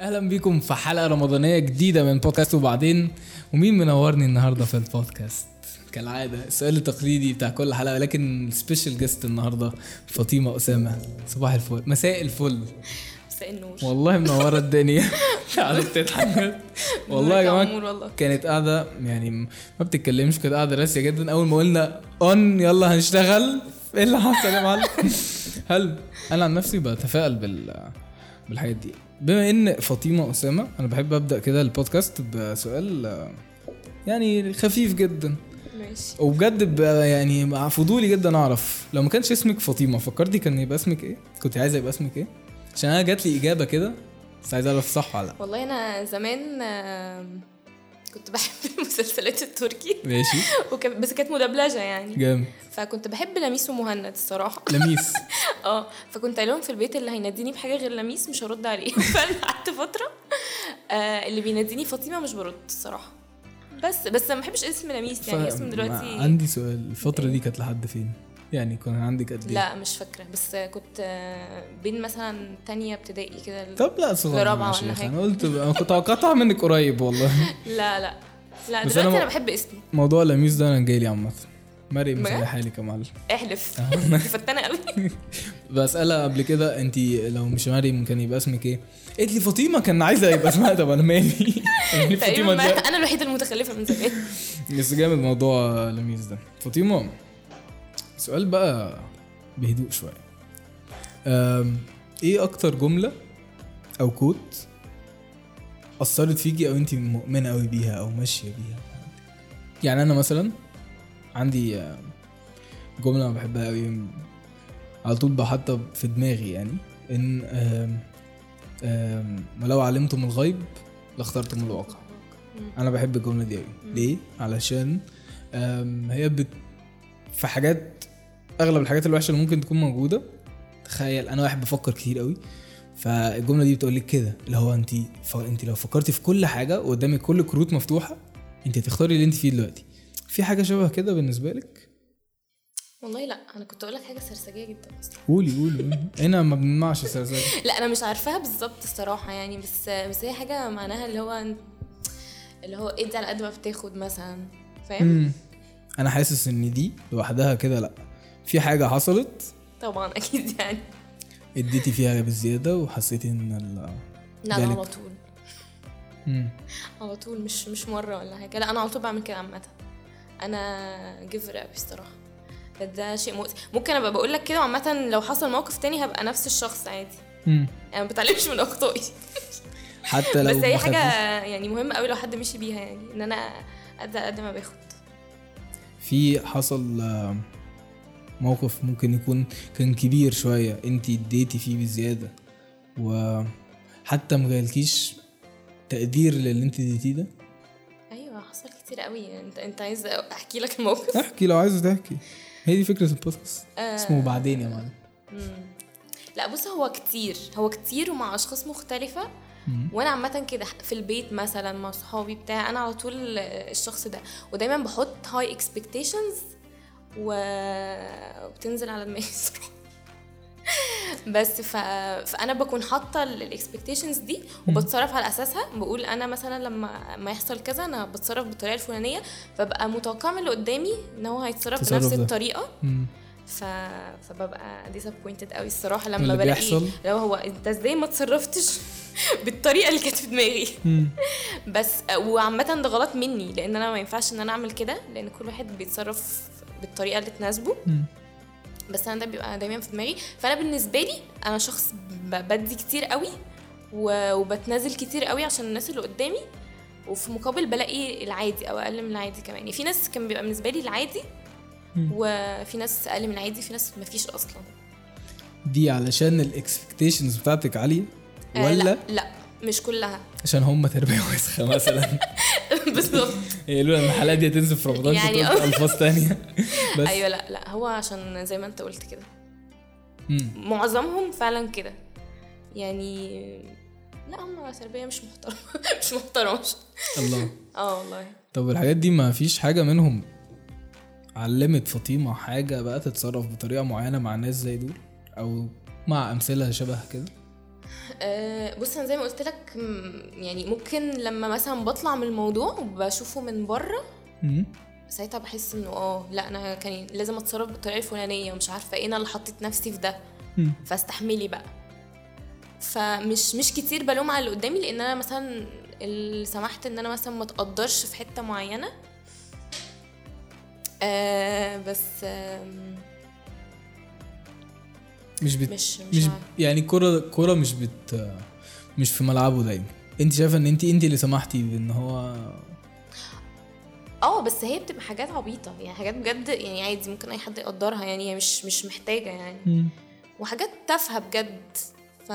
أهلا بيكم في حلقة رمضانية جديدة من بودكاست وبعدين ومين منورني النهارده في البودكاست؟ كالعادة السؤال التقليدي بتاع كل حلقة ولكن special guest النهارده فاطمة أسامة. صباح الفل. مساء الفل. مساء النور. والله منورة الدنيا. قعدت تضحك والله يا جماعة كانت قاعدة يعني ما بتتكلمش كانت قاعدة راسية جدا. أول ما قلنا on يلا هنشتغل. إيه اللي حصل يا معلم؟ هل أنا عن نفسي بتفائل بال بالحاجات دي. بما إن فاطمة أسامة أنا بحب أبدأ كده البودكاست بسؤال آه، يعني خفيف جدا. ماشي. وبجد يعني مع فضولي جدا أعرف لو ما كانش اسمك فاطمة فكرتي كان يبقى اسمك إيه؟ كنت عايزة يبقى اسمك إيه؟ عشان أنا جات لي إجابة كده بس عايز أعرف صح ولا لأ. والله أنا زمان كنت بحب المسلسلات التركي. ماشي. وكان بس كانت مدبلجة يعني. جامد. فكنت بحب لميس ومهند الصراحة. لميس. آه فكنت قايل لهم في البيت اللي هيناديني بحاجة غير لميس مش هرد عليه. فأنا قعدت فترة آه اللي بيناديني فاطمة مش برد الصراحة. بس بس ما بحبش اسم لميس يعني ف- اسم دلوقتي عندي سؤال الفترة دي كانت لحد فين؟ يعني كان عندك قد إيه؟ لا مش فاكرة. بس كنت آه، بين مثلا تانية ابتدائي كده طب لا صغير. أنا قلت أنا كنت توقعتها منك قريب والله. لا لا. لا دلوقتي أنا أنا, م- بحب اسمي. موضوع لميس ده أنا جاي لي عامة. مريم؟ زي حالك يا معلم احلف. دي فتانة قوي. بسألها قبل كده انت لو مش مريم كان يبقى اسمك إيه؟ قالت لي فاطمة كان عايزة يبقى اسمها. طب أنا مالي؟ يعني فاطمة أنا الوحيدة المتخلفة من زمان. بس جامد موضوع لميس ده. فاطمة سؤال بقى بهدوء شوية. أم، إيه أكتر جملة أو كوت أثرت فيكي أو انت مؤمنة قوي بيها أو ماشية بيها؟ يعني أنا مثلا عندي أم، جملة أنا بحبها قوي على طول بحطها في دماغي يعني إن أم، أم، ولو علمتم الغيب لاخترتم الواقع. أنا بحب الجملة دي قوي ليه؟ علشان هي بت في حاجات أغلب الحاجات الوحشة اللي ممكن تكون موجودة. تخيل أنا واحد بفكر كتير قوي فالجملة دي بتقول لك كده اللي هو انت ف... انت لو فكرتي في كل حاجة وقدامك كل كروت مفتوحة انت هتختاري اللي انت فيه دلوقتي. في حاجة شبه كده بالنسبة لك؟ والله لأ أنا كنت أقول لك حاجة سرسجية جدا أصلا. قولي قولي. هنا ما بنمنعش سرسجة لأ أنا مش عارفاها بالظبط الصراحة يعني بس بس هي حاجة معناها اللي هو اللي هو ادي على قد ما بتاخد مثلا فاهم. أنا حاسس إن دي لوحدها كده لأ. في حاجة حصلت؟ طبعا أكيد يعني. اديتي فيها بالزياده وحسيتي إن ال... لا أنا. على طول. مم. على طول مش مش مرة ولا حاجة. لأ أنا على طول بعمل كده عامة. أنا جفر قوي الصراحه ده, شيء مؤذي. ممكن أبقى بقول لك كده وعامة لو حصل موقف تاني هبقى نفس الشخص عادي. مم. أنا ما بتعلمش من أخطائي. حتى لو بس هي حاجة يعني مهمة قوي لو حد مشي بيها يعني إن أنا قد قد ما باخد في حصل آه، موقف ممكن يكون كان كبير شوية انت اديتي فيه بزيادة وحتى ما جالكيش تقدير للي انت اديتيه ده أيوه حصل كتير قوي انت انت عايز أحكي لك الموقف احكي لو عايزة تحكي هي دي فكرة البودكاست آه. اسمه بعدين يا معلم. لا بص هو كتير هو كتير ومع أشخاص مختلفة مم. وأنا عامه كده في البيت مثلا مع صحابي بتاع أنا على طول الشخص ده ودايما بحط high expectations. وبتنزل على دماغي بس ف... فانا بكون حاطه ال expectations دي وبتصرف على أساسها بقول أنا مثلا لما ما يحصل كذا أنا بتصرف بالطريقة الفلانية فبقى متوقع من اللي قدامي إن هو هيتصرف بنفس ده. الطريقة مم. ف... فببقى disappointed قوي الصراحة لما بلاقي بيحصل؟ لو هو أنت إزاي ما تصرفتش بالطريقة اللي كانت في دماغي. بس وعامة ده غلط مني لأن أنا ما ينفعش إن أنا أعمل كده لأن كل واحد بيتصرف بالطريقة اللي تناسبه. بس أنا ده بيبقى دايما في دماغي. فأنا بالنسبة لي أنا شخص بدي كتير قوي وبتنازل كتير قوي عشان الناس اللي قدامي. وفي مقابل بلاقي العادي أو أقل من العادي كمان. يعني في ناس كان بيبقى بالنسبة لي العادي. وفي ناس أقل من العادي في ناس مفيش أصلا. دي علشان الاكسبكتيشنز بتاعتك عالية؟ ولا لا لا مش كلها. عشان هم تربيه وسخه مثلا بالظبط يقولوا إن الحلقة دي هتنزل في رمضان يعني آه. ألفاظ تانية. بس. أيوه لا لا هو عشان زي ما أنت قلت كده. معظمهم فعلا كده. يعني لا هم تربية مش محترمة. مش محترمة. الله. آه والله. طب الحاجات دي ما فيش حاجة منهم علمت فاطمة حاجة بقى تتصرف بطريقة معينة مع ناس زي دول؟ أو مع أمثلة شبه كده؟ بص أنا زي ما قلت لك يعني ممكن لما مثلا بطلع من الموضوع وبشوفه من بره. ساعتها بحس إنه آه لا أنا كان لازم أتصرف بالطريقة الفلانية ومش عارفة إيه أنا اللي حطيت نفسي في ده. فاستحملي بقى فمش مش كتير بلوم على اللي قدامي لأن أنا مثلا اللي سمحت إن أنا مثلا ما اتقدرش في حتة معينة آه بس آم، مش بت... مش مش, مش. يعني الكرة الكرة مش بت مش في ملعبه دايما. انت شايفة ان انت انت اللي سمحتي بإن هو آه بس هي بتبقى حاجات عبيطة. يعني حاجات بجد يعني عادي ممكن أي حد يقدرها. يعني هي مش مش محتاجة يعني. مم. وحاجات تافهة بجد. ف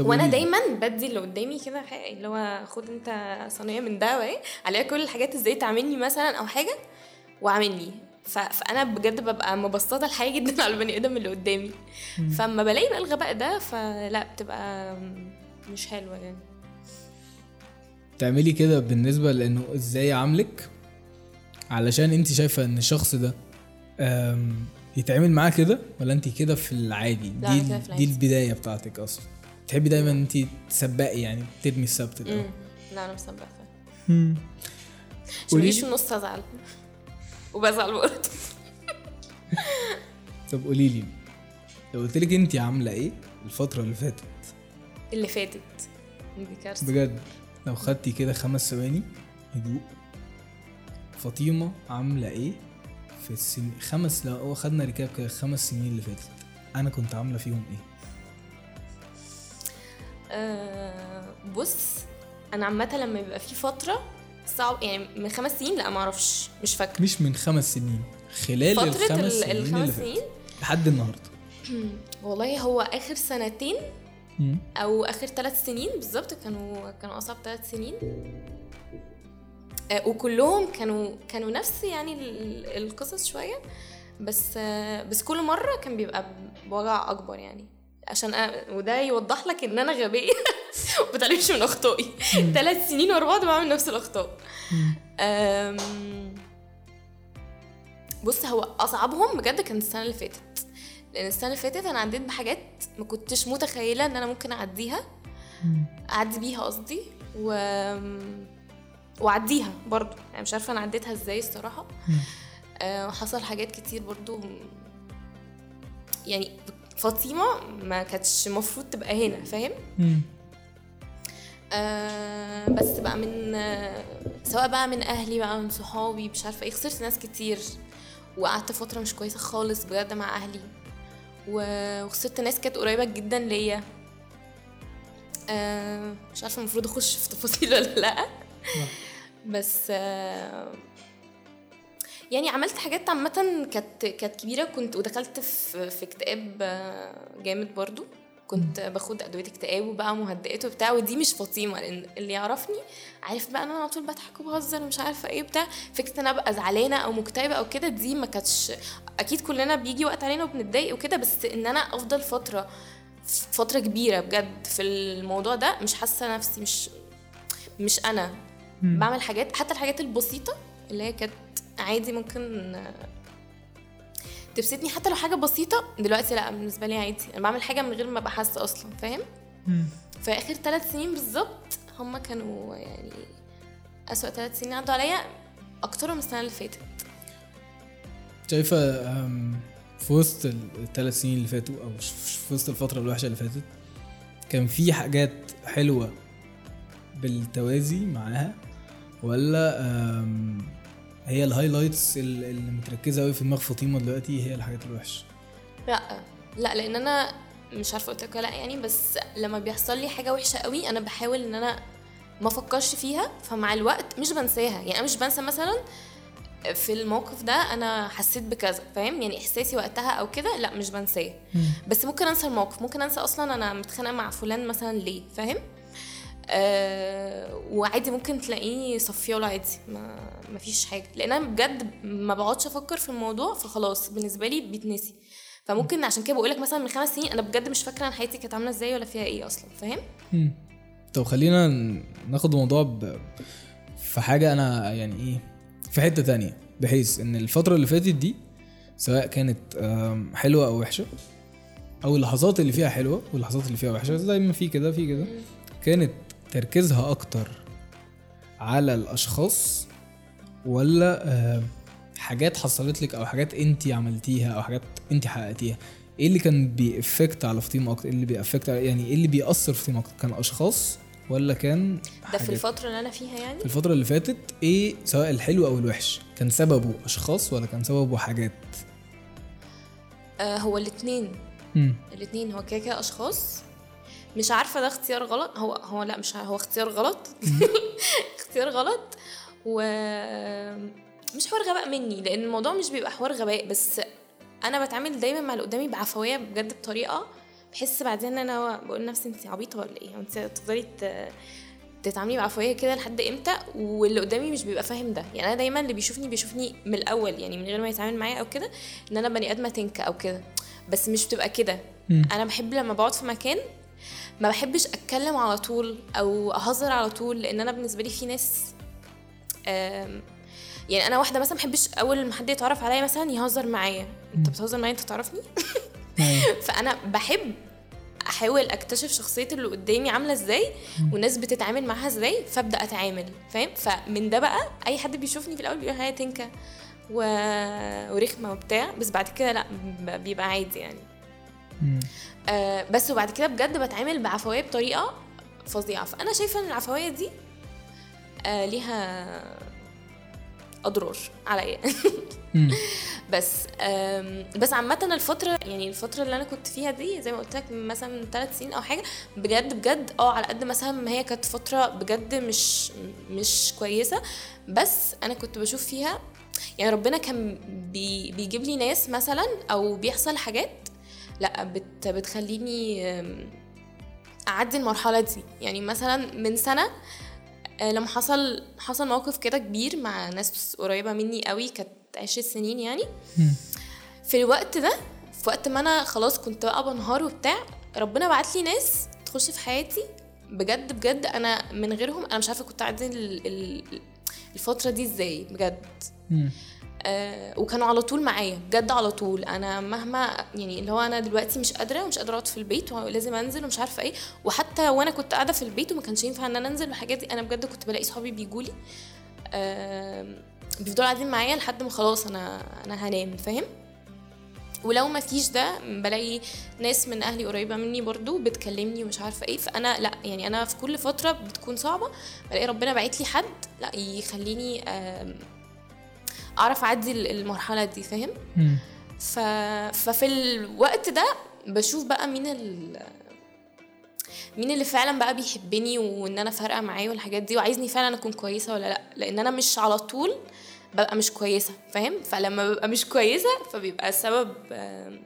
وأنا. دايما بدي اللي قدامي كده اللي هو خد أنت صينية من ده وايه عليها كل الحاجات. إزاي تعملني مثلا أو حاجة. واعملني ف... فأنا بجد ببقى مبسطة الحياة جدا على البني آدم اللي قدامي. فاما بلاقي بقى الغباء ده فلا بتبقى مش حلوة يعني. تعملي كده بالنسبة لإنه إزاي عاملك؟ علشان أنت شايفة إن الشخص ده يتعامل معاه كده ولا أنت كده في العادي؟ دي في دي العادي. البداية بتاعتك أصلا. تحبي دايما أنت تسبقي يعني ترمي السبت مم. لا أنا مسبقة فعلا. مم. عشان قولي مجيش لي- في النص ازعل وبزعل برضه طب قولي لي لو قلت لك انت عاملة إيه الفترة اللي فاتت؟ اللي فاتت. دي كارثة. بجد؟ لو خدتي كده خمس ثواني هدوء. فاطمة عاملة إيه في السن خمس لو خدنا ركاب كده خمس سنين اللي فاتت أنا كنت عاملة فيهم إيه؟ آه بص أنا عامة لما بيبقى في فترة صعب يعني من خمس سنين؟ لا ما أعرفش مش فاكرة. مش من خمس سنين خلال فترة الخمس ال- سنين الخمس سنين؟ لحد النهارده. والله هو آخر سنتين. أو آخر ثلاث سنين بالظبط كانوا كانوا أصعب ثلاث سنين. آه، وكلهم كانوا كانوا نفس يعني ال- القصص شوية بس آه، بس كل مرة كان بيبقى بوجع أكبر يعني. عشان أنا وده يوضح لك إن أنا غبية. وما بتعلمش من أخطائي. ثلاث سنين ورا بعض بعمل نفس الأخطاء. أم، بص هو أصعبهم بجد كان السنة اللي فاتت. لأن السنة اللي فاتت أنا عديت بحاجات ما كنتش متخيلة إن أنا ممكن أعديها. أعدي بيها قصدي و وعديها برضو. يعني مش عارفة أنا عديتها إزاي الصراحة. أه وحصل حاجات كتير برضو. يعني فاطمة ما كانتش المفروض تبقى هنا فاهم. آه بس بقى من آه سواء بقى من أهلي بقى من صحابي مش عارفة إيه خسرت ناس كتير وقعدت فترة مش كويسة خالص بجد مع أهلي وخسرت ناس كانت قريبة جدا ليا. آه مش عارفة المفروض أخش في تفاصيل ولا لا. بس آه يعني عملت حاجات عامة كانت كانت كبيرة. كنت ودخلت في في اكتئاب آه، جامد برضو. كنت باخد أدوية اكتئاب وبقى مهدئات وبتاع. ودي مش فاطمه لأن اللي يعرفني عارف بقى إن أنا على طول بضحك وبهزر ومش عارفة إيه بتاع فكرة إن أنا أبقى زعلانة أو مكتئبة أو كده دي ما كانتش أكيد كلنا بيجي وقت علينا وبنتضايق وكده بس إن أنا أفضل فترة فترة كبيرة بجد في الموضوع ده مش حاسة نفسي مش مش أنا. بعمل حاجات حتى الحاجات البسيطة اللي هي كانت عادي ممكن تبسطني حتى لو حاجة بسيطة. دلوقتي لا بالنسبة لي عادي. أنا بعمل حاجة من غير ما أبقى حاسة أصلا فاهم؟ في آخر ثلاث سنين بالظبط هم كانوا يعني أسوأ ثلاث سنين عدوا عليا اكترهم من السنة اللي فاتت. شايفة في وسط الثلاث سنين اللي فاتوا أو في وسط الفترة الوحشة اللي فاتت كان في حاجات حلوة بالتوازي معاها؟ ولا هي الهايلايتس ال- اللي متركزة قوي في دماغ فاطمة دلوقتي هي الحاجات الوحشة. لا لا لأن أنا مش عارفة قلت لك لأ يعني بس لما بيحصل لي حاجة وحشة قوي أنا بحاول إن أنا ما أفكرش فيها فمع الوقت مش بنساها. يعني أنا مش بنسى مثلا في الموقف ده أنا حسيت بكذا فاهم؟ يعني إحساسي وقتها أو كده لأ مش بنساه. بس ممكن أنسى الموقف ممكن أنسى أصلا أنا متخانقة مع فلان مثلا ليه فاهم؟ آه وعادي ممكن تلاقيني صفياله عادي ما ما فيش حاجة. لأن أنا بجد ما بقعدش أفكر في الموضوع فخلاص بالنسبة لي بيتنسي. فممكن عشان كده بقول لك مثلا من خمس سنين أنا بجد مش فاكرة أنا حياتي كانت عاملة إزاي ولا فيها إيه أصلا فاهم. طب خلينا ناخد الموضوع ب... في حاجة أنا يعني إيه في حتة تانية. بحيث إن الفترة اللي فاتت دي سواء كانت آم، حلوة أو وحشة أو اللحظات اللي فيها حلوة واللحظات اللي فيها وحشة زي ما في كده في كده كانت تركيزها أكتر على الأشخاص ولا آه، حاجات حصلت لك أو حاجات أنت عملتيها أو حاجات أنت حققتيها؟ إيه اللي كان ب affect على فاطمه أكتر إيه اللي ب affect يعني إيه اللي بيأثر في فاطمه أكتر كان أشخاص ولا كان ده في؟ الفترة اللي أنا فيها يعني؟ في الفترة اللي فاتت إيه سواء الحلو أو الوحش؟ كان سببه أشخاص ولا كان سببه حاجات؟ آه هو الاثنين مم. الاثنين هو كده كده أشخاص. مش عارفة ده اختيار غلط. هو هو لا مش هو اختيار غلط. اختيار غلط. و مش حوار غباء مني لأن الموضوع مش بيبقى حوار غباء بس أنا بتعامل دايما مع اللي قدامي بعفوية بجد بطريقة بحس بعدين إن أنا بقول لنفسي انت عبيطة ولا إيه؟ انت تفضلي تتعاملي بعفوية كده لحد إمتى؟ واللي قدامي مش بيبقى فاهم ده. يعني أنا دايما اللي بيشوفني بيشوفني من الأول يعني من غير ما يتعامل معايا أو كده إن أنا بني آدمة تنكة أو كده. بس مش بتبقى كده. أنا بحب لما بقعد في مكان ما بحبش أتكلم على طول أو أهزر على طول لأن أنا بالنسبة لي في ناس يعني أنا واحدة مثلا ما بحبش أول ما حد يتعرف عليا مثلا يهزر معايا. أنت بتهزر معايا أنت تعرفني. فأنا بحب أحاول أكتشف شخصية اللي قدامي عاملة إزاي والناس بتتعامل معاها إزاي فأبدأ أتعامل فاهم؟ فمن ده بقى أي حد بيشوفني في الأول بيقول هي تنكة و... ورخمة وبتاع بس بعد كده لأ بيبقى عادي يعني. آه بس وبعد كده بجد بتعامل بعفوية بطريقة فظيعة. فأنا شايفة إن العفوية دي آه ليها أضرار عليا. بس بس عامة الفترة يعني الفترة اللي أنا كنت فيها دي زي ما قلت لك مثلا من ثلاث سنين أو حاجة بجد بجد آه على قد مثلا ما هي كانت فترة بجد مش مش كويسة. بس أنا كنت بشوف فيها يعني ربنا كان بي بيجيب لي ناس مثلا أو بيحصل حاجات لا بت بتخليني آم، أعدي المرحلة دي. يعني مثلا من سنة آه، لما حصل حصل موقف كده كبير مع ناس قريبة مني قوي كانت عشر سنين يعني. في الوقت ده في وقت ما أنا خلاص كنت بقى بنهار وبتاع ربنا بعت لي ناس تخش في حياتي. بجد بجد أنا من غيرهم أنا مش عارفة كنت أعدي ال- ال- الفترة دي إزاي بجد. وكانوا على طول معايا بجد على طول. أنا مهما يعني اللي هو أنا دلوقتي مش قادرة ومش قادرة أقعد في البيت ولازم أنزل ومش عارفة إيه. وحتى وأنا كنت قاعدة في البيت وما كانش ينفع إن أنا أنزل والحاجات دي أنا بجد كنت بلاقي صحابي بيجوا لي آه بيفضلوا قاعدين معايا لحد ما خلاص أنا أنا هنام فاهم؟ ولو ما فيش ده بلاقي ناس من أهلي قريبة مني برضو بتكلمني ومش عارفة إيه. فأنا لأ يعني أنا في كل فترة بتكون صعبة بلاقي ربنا باعت لي حد لأ يخليني أعرف أعدي ال- المرحلة دي فاهم. ف... ففي الوقت ده بشوف بقى مين ال... مين اللي فعلا بقى بيحبني وإن أنا فارقة معاه والحاجات دي وعايزني فعلا أكون كويسة ولا لأ. لأن أنا مش على طول ببقى مش كويسة فاهم؟ فلما ببقى مش كويسة فبيبقى السبب آم،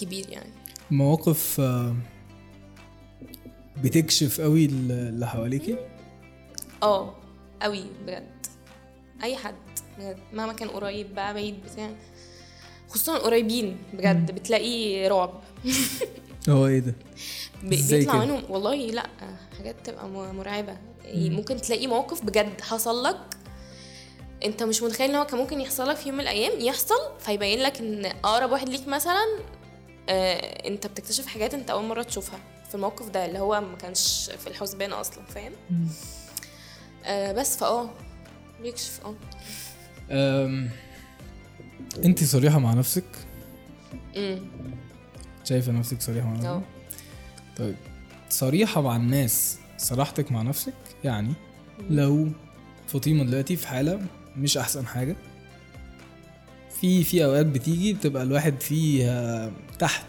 كبير يعني. مواقف آه، بتكشف قوي ال- اللي حواليكي آه قوي بجد. أي حد بجد. مهما كان قريب بقى بعيد بتاع خصوصا قريبين بجد. بتلاقي رعب. هو إيه ده؟ بيطلع؟ منهم. والله لأ حاجات تبقى مرعبة. يعني ممكن تلاقي موقف بجد حصل لك أنت مش متخيل إن هو كان ممكن يحصل لك في يوم من الأيام يحصل فيبين لك إن أقرب واحد ليك مثلا آه أنت بتكتشف حاجات أنت أول مرة تشوفها في الموقف ده اللي هو ما كانش في الحسبان أصلا فاهم؟ آه بس فأه. بيكشف آه انت صريحة مع نفسك؟ امم شايفة نفسك صريحة مع نفسك؟ طيب صريحة مع الناس صراحتك مع نفسك؟ يعني لو فاطمة دلوقتي في حالة مش أحسن حاجة في في أوقات بتيجي بتبقى الواحد فيها تحت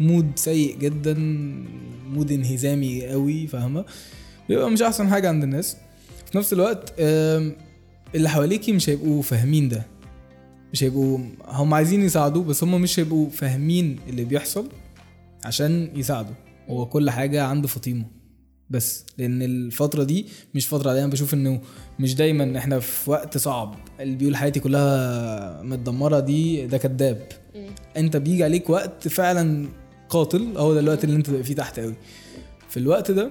mood سيء جدا mood انهزامي قوي فاهمة؟ بيبقى مش أحسن حاجة عند الناس. في نفس الوقت اللي حواليكي مش هيبقوا فاهمين ده. مش هيبقوا هم عايزين يساعدوا بس هم مش هيبقوا فاهمين اللي بيحصل عشان يساعدوا. هو كل حاجة عند فاطمة بس لأن الفترة دي مش فترة عادية أنا بشوف إنه مش دايما إحنا في وقت صعب. اللي بيقول حياتي كلها متدمرة دي ده كذاب. أنت بيجي عليك وقت فعلا قاتل. هو ده الوقت اللي أنت تبقى فيه تحت قوي في الوقت ده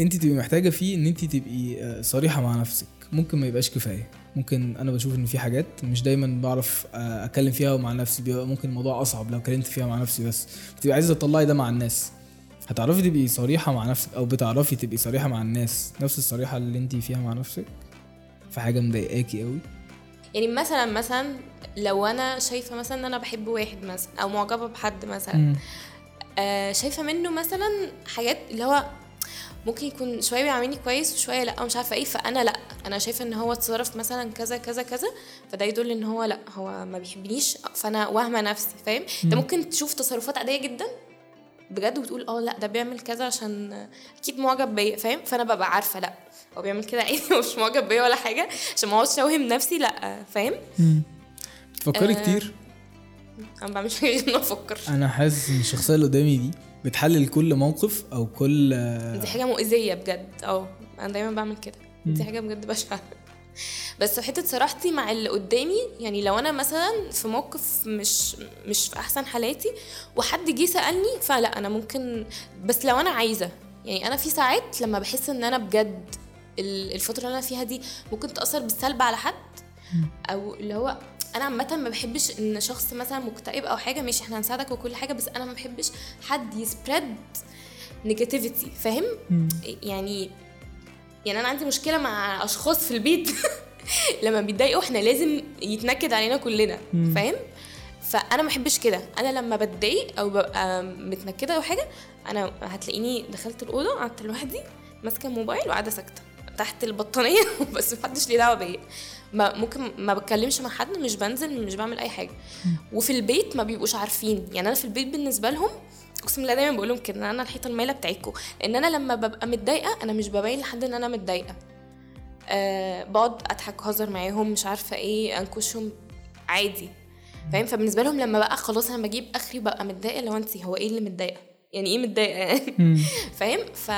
أنت تبقي محتاجة فيه إن أنت تبقي آه، صريحة مع نفسك. ممكن ما يبقاش كفاية. ممكن أنا بشوف إن في حاجات مش دايما بعرف آه، أتكلم فيها مع نفسي بيبقى ممكن الموضوع أصعب لو اتكلمت فيها مع نفسي بس. بتبقى عايزة تطلعي ده مع الناس. هتعرفي تبقي صريحة مع نفسك أو بتعرفي تبقي صريحة مع الناس. نفس الصريحة اللي انت فيها مع نفسك. في حاجة مضايقاكي قوي. يعني مثلا مثلا لو أنا شايفة مثلا إن أنا بحب واحد مثلا أو معجبة بحد مثلا. آه شايفة منه مثلا حاجات اللي هو ممكن يكون شوية بيعاملني كويس وشوية لأ مش عارفة إيه فأنا لأ. أنا شايفة إن هو اتصرف مثلا كذا كذا كذا فده يدل إن هو لأ هو ما بيحبنيش فأنا واهمة نفسي فاهم؟ أنت ممكن تشوف تصرفات عادية جدا بجد وتقول آه لأ ده بيعمل كذا عشان أكيد معجب بيا فاهم؟ فأنا ببقى عارفة لأ هو بيعمل كده عادي هو مش معجب بيا ولا حاجة عشان ما أقعدش أوهم نفسي لأ فاهم؟ بتفكري آه. كتير؟ أنا ما بعملش غير إن أفكر. أنا حاسس إن الشخصية اللي قدامي دي بتحلل كل موقف أو كل دي حاجة مؤذية بجد. آه أنا دايما بعمل كده. دي حاجة بجد بشعة. بس حتة صراحتي مع اللي قدامي يعني لو أنا مثلا في موقف مش مش في أحسن حالاتي وحد جه سألني فلا أنا ممكن بس لو أنا عايزة. يعني أنا في ساعات لما بحس إن أنا بجد ال- الفترة اللي أنا فيها دي ممكن تأثر بالسلب على حد أو اللي هو أنا عامه ما بحبش ان شخص مثلا مكتئب أو حاجة ماشي إحنا هنساعدك وكل حاجة بس أنا ما بحبش حد يسبريد نيجاتيفيتي فاهم؟ يعني يعني أنا عندي مشكله مع اشخاص في البيت لما بيتضايقوا إحنا لازم يتنكد علينا كلنا فاهم؟ فانا ما بحبش كده. أنا لما بتضايق أو ببقى متنكده أو حاجة أنا هتلاقيني دخلت الاوضه قعدت لوحدي ماسكه الموبايل وقاعده ساكته تحت البطانية بس محدش ليه دعوة بيا. ما ممكن ما بتكلمش مع حد مش بنزل مش بعمل أي حاجة. وفي البيت ما بيبقوش عارفين. يعني أنا في البيت بالنسبة لهم أقسم بالله دايما بقول لهم كده إن أنا الحيطة المايلة بتاعتكم. إن أنا لما ببقى متضايقة أنا مش ببين لحد إن أنا متضايقة. أه بقعد أضحك أهزر معاهم مش عارفة إيه أنكشهم. عادي. فاهم؟ فبالنسبة لهم لما بقى خلاص أنا بجيب آخري بقى متضايقة لو انت هو إيه اللي متضايقة؟ يعني إيه متضايقة؟ يعني فاهم؟ ف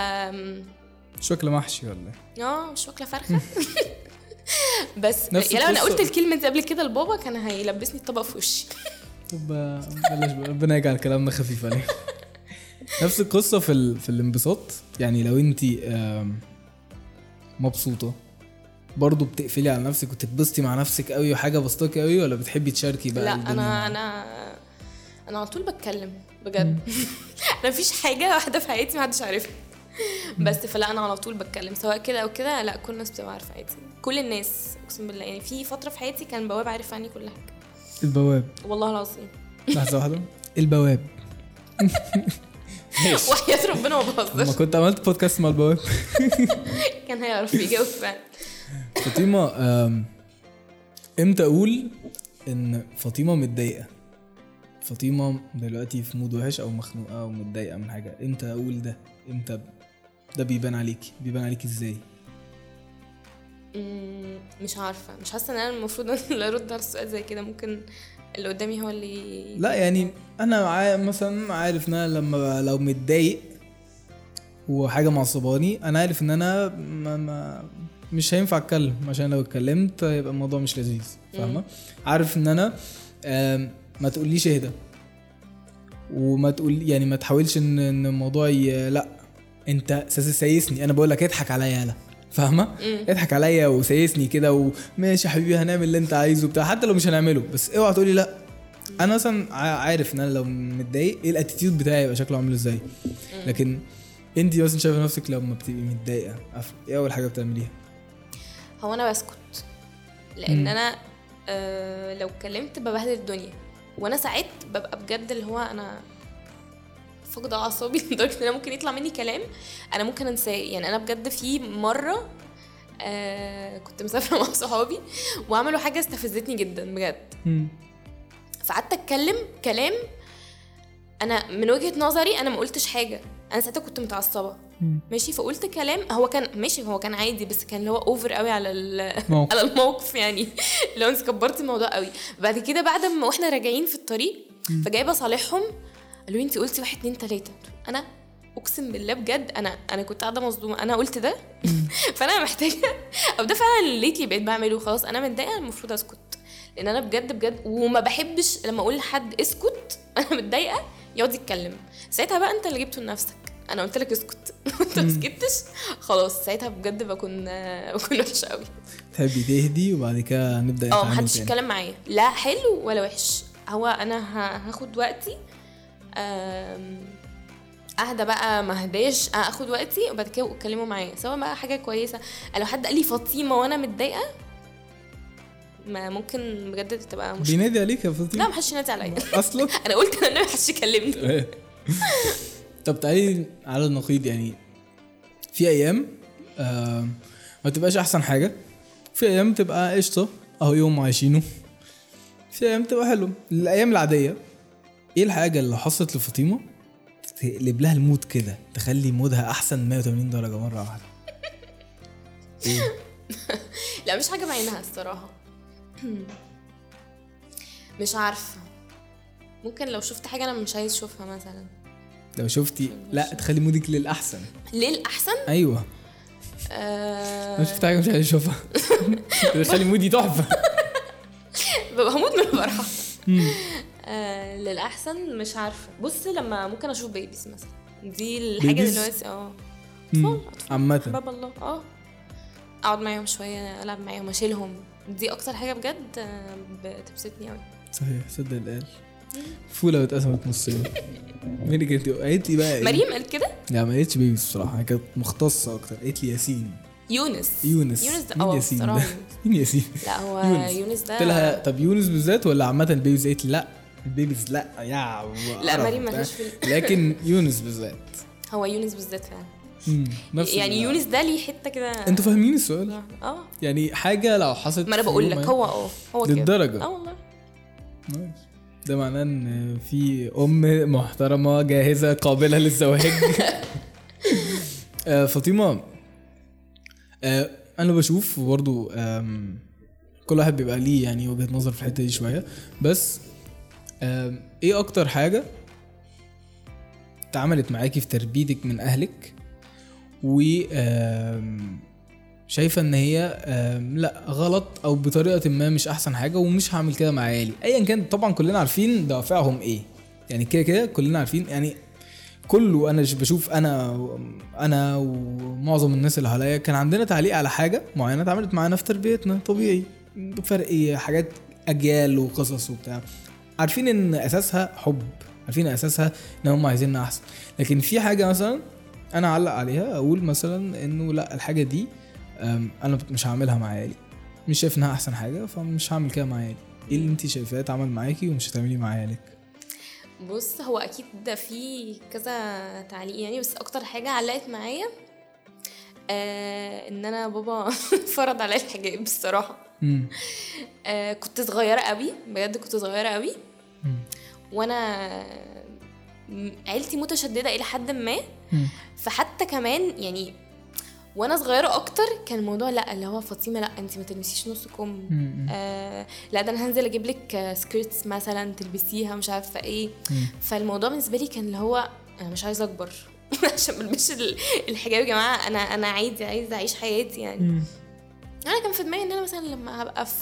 شكل محشي ولا إيه؟ آه مش واكله فرخة. بس نفس يعني لو أنا. قلت الكلمة دي قبل كده لبابا كان هيلبسني الطبق في وشي. طب بلاش ربنا يجعل كلامنا خفيف عليه. نفس القصة في ال... في الانبساط. يعني لو انت مبسوطة برضه بتقفلي على نفسك وتتبسطي مع نفسك قوي وحاجة بسطاكي قوي ولا بتحبي تشاركي بقى لا أنا؟ أنا أنا على طول بتكلم بجد. أنا مفيش حاجة واحدة في حياتي محدش عارفها. بس فلا أنا على طول بتكلم سواء كده أو كده لا كل الناس بتبقى عارفة عادي كل الناس أقسم بالله. يعني في فترة في حياتي كان بواب عارف عني كل حاجة. البواب. والله العظيم. لحظة واحدة. البواب. وحياة ربنا ما بهزرش كنت عملت بودكاست مع البواب. كان هيعرف يجاوب فعلا. فاطمة إمتى أقول إن فاطمة متضايقة؟ فاطمة دلوقتي في مود وحش أو مخنوقة أو متضايقة من حاجة. إمتى أقول ده؟ إمتى ده بيبان عليكي بيبان عليكي إزاي؟ مش عارفة مش حاسة إن أنا المفروض اللي أرد على السؤال زي كده ممكن اللي قدامي هو اللي لا يعني أنا عا- مثلا عارف إن أنا لما لو متضايق وحاجة معصباني أنا عارف إن أنا ما ما مش هينفع أتكلم عشان لو اتكلمت يبقى الموضوع مش لذيذ فاهمة؟ عارف إن أنا ما تقوليش اهدى وما تقول يعني ما تحاولش ان إن الموضوع ي... لأ انت سايسني. أنا بقول لك اضحك عليا يالا. فاهمة؟ اضحك عليا وسايسني كده وماشي يا حبيبي هنعمل اللي انت عايزه بتاع. حتى لو مش هنعمله بس اوعى تقولي لا. أنا ع- عارف ان أنا لو متضايق إيه ال attitude بتاعي يبقى شكله عامل إزاي. لكن انت مثلا شايفة نفسك لما بتبقي متضايقة إيه أول حاجة بتعمليها؟ هو أنا بسكت. لأن أنا آه لو اتكلمت ببهدل الدنيا. وأنا ساعات ببقى بجد اللي هو أنا فاقدة أعصابي لدرجة إن أنا ممكن يطلع مني كلام أنا ممكن أنساه. يعني أنا بجد في مرة آه كنت مسافرة مع صحابي وعملوا حاجة استفزتني جدا بجد. فقعدت أتكلم كلام أنا من وجهة نظري أنا ما قلتش حاجة. أنا ساعتها كنت متعصبة. ماشي؟ فقلت كلام هو كان ماشي هو كان عادي بس كان اللي هو over قوي على. على الموقف يعني. لو انت كبرت الموضوع قوي. بعد كده بعد ما وإحنا راجعين في الطريق فجايبة صالحهم قالوا لي انت قلتي واحد اتنين تلاتة. أنا أقسم بالله بجد أنا أنا كنت قاعدة مصدومة. أنا قلت ده؟ فأنا محتاجة أو ده فعلا اللي lately بقيت بعمله خلاص. أنا متضايقة المفروض أسكت. لأن أنا بجد بجد وما بحبش لما أقول لحد اسكت أنا متضايقة يقعد يتكلم. ساعتها بقى أنت اللي جبته لنفسك. أنا قلت لك اسكت. أنت ما سكتش خلاص ساعتها بجد بكون بكون وحشة قوي تحبي تهدي وبعد كده نبدأ آه محدش. يتكلم معايا. لا حلو ولا وحش. هو أنا هاخد وقتي اهدى بقى ما اهداش اخد وقتي وبعد كده اتكلموا معايا. سواء بقى حاجة كويسة لو حد قال لي فاطمة وأنا متضايقة ما ممكن بجد تبقى مشكلة. بينادي عليك يا لا فاطمه محدش ينادي عليا. أصلا؟ أنا قلت أنا محدش يكلمني. طب تعالي على النقيض يعني في أيام آه ما تبقاش أحسن حاجة. في أيام تبقى قشطة أهو يوم عايشينه. في أيام تبقى حلو الأيام العادية. إيه الحاجة اللي حصلت لفاطمة تقلب لها المود كده تخلي مودها أحسن 180 درجة مرة واحدة؟ لا مش حاجة بعينها الصراحة. مش عارفة. ممكن لو شفت حاجة أنا مش عايز أشوفها مثلا. لو شفتي لا تخلي مودك للأحسن. ليه الاحسن أيوه أنا شفت حاجة مش عايز أشوفها. تخلي مودي تحفة. ببقى هموت من الفرحة. آه للأحسن مش عارفة. بص لما ممكن أشوف بيبيز مثلا. دي الحاجة babies؟ دلوقتي آه. أطفال عامة. باب الله. آه. أقعد معاهم شوية ألعب معاهم أشيلهم. دي أكتر حاجة بجد آه، بتبسطني قوي صحيح صدق اللي قال فولة اتقسمت نصين. مين اللي كانت قالت لي بقى إيه؟ مريم قالت كده؟ لا ما قالتش baby الصراحه هي كانت مختصة أكتر. قالت لي ياسين. يونس. يونس. يونس ده مين آه ياسين ده؟ مين ياسين؟ لا هو يونس. يونس ده قلت لها طب يونس بالذات ولا عامة ال babies قالت لي لا. ال babies لا يا لا مريم. ملهاش في لكن يونس بالذات هو يونس بالذات فعلا. نفس يعني يونس ده ليه حتة كده أنتوا فاهمين السؤال آه يعني حاجة لو حصلت ما أنا بقول لك هو آه هو كده للدرجة. آه والله. ده معناه إن في أم محترمة جاهزة قابلة للزواج آه، فاطمة آه، أنا بشوف برضو كل واحد بيبقى ليه يعني وجهة نظر في الحتة دي شوية بس إيه أكتر حاجة اتعملت معاكي في تربيتك من اهلك؟ و شايفة ان هي لا غلط أو بطريقة ما مش احسن حاجة ومش هعمل كده مع عيالي. ايا كان طبعا كلنا عارفين دوافعهم إيه. يعني كده كده كلنا عارفين يعني كله أنا بشوف أنا أنا ومعظم الناس اللي حواليا كان عندنا تعليق على حاجة معينة اتعملت معانا في تربيتنا طبيعي فرق حاجات أجيال وقصص وبتاع. عارفين إن أساسها حب عارفين أساسها إن هم عايزيننا احسن لكن في حاجة مثلا أنا أعلق عليها أقول مثلا إنه لأ الحاجة دي أنا مش هعملها مع عيالي. مش شايف إنها أحسن حاجة فمش هعمل كده مع عيالي. إيه اللي انت شايفاه اتعمل معاكي ومش هتعمليه مع عيالك؟ بص هو أكيد ده في كذا تعليق يعني بس أكتر حاجة علقت معايا آه إن أنا بابا فرض عليا الحجاب الصراحه. آه كنت صغيرة قوي بجد كنت صغيرة قوي مم. وأنا عيلتي متشددة إلى حد ما مم. فحتى كمان يعني وأنا صغيرة أكتر كان الموضوع لأ اللي هو فاطمة لأ انت ما تلبسيش نص كم. آه لأ ده أنا هنزل أجيب لك سكيرتس مثلا تلبسيها مش عارفة إيه مم. فالموضوع بالنسبة لي كان اللي هو أنا مش عايزة أكبر عشان ما ألبسش ال- الحجاب يا جماعة أنا أنا عادي عايزة أعيش حياتي يعني مم. أنا كان في دماغي إن أنا مثلا لما هبقى في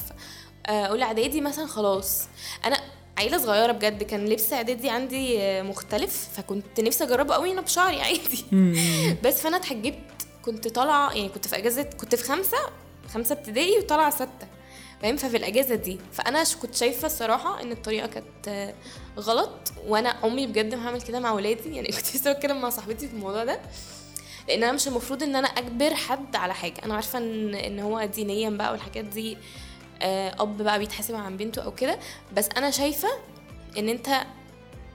آه، أولى إعدادي مثلا خلاص. أنا عيلة صغيرة بجد كان لبس إعدادي عندي آه، مختلف فكنت نفسي أجربه قوي أنا بشعري عادي. بس فأنا اتحجبت كنت طالعة يعني كنت في أجازة كنت في خمسة خمسة ابتدائي وطالعة ستة. فاهم؟ ففي الأجازة دي. فأنا كنت شايفة الصراحة إن الطريقة كانت آه، غلط وأنا عمري بجد ما هعمل كده مع ولادي. يعني كنت لسه بتكلم مع صاحبتي في الموضوع ده. لأن أنا مش المفروض ان أنا اجبر حد على حاجة. أنا عارفه ان إن هو دينيا بقى والحاجات دي آه، اب بقى بيتحاسب عن بنته أو كده. بس أنا شايفه ان انت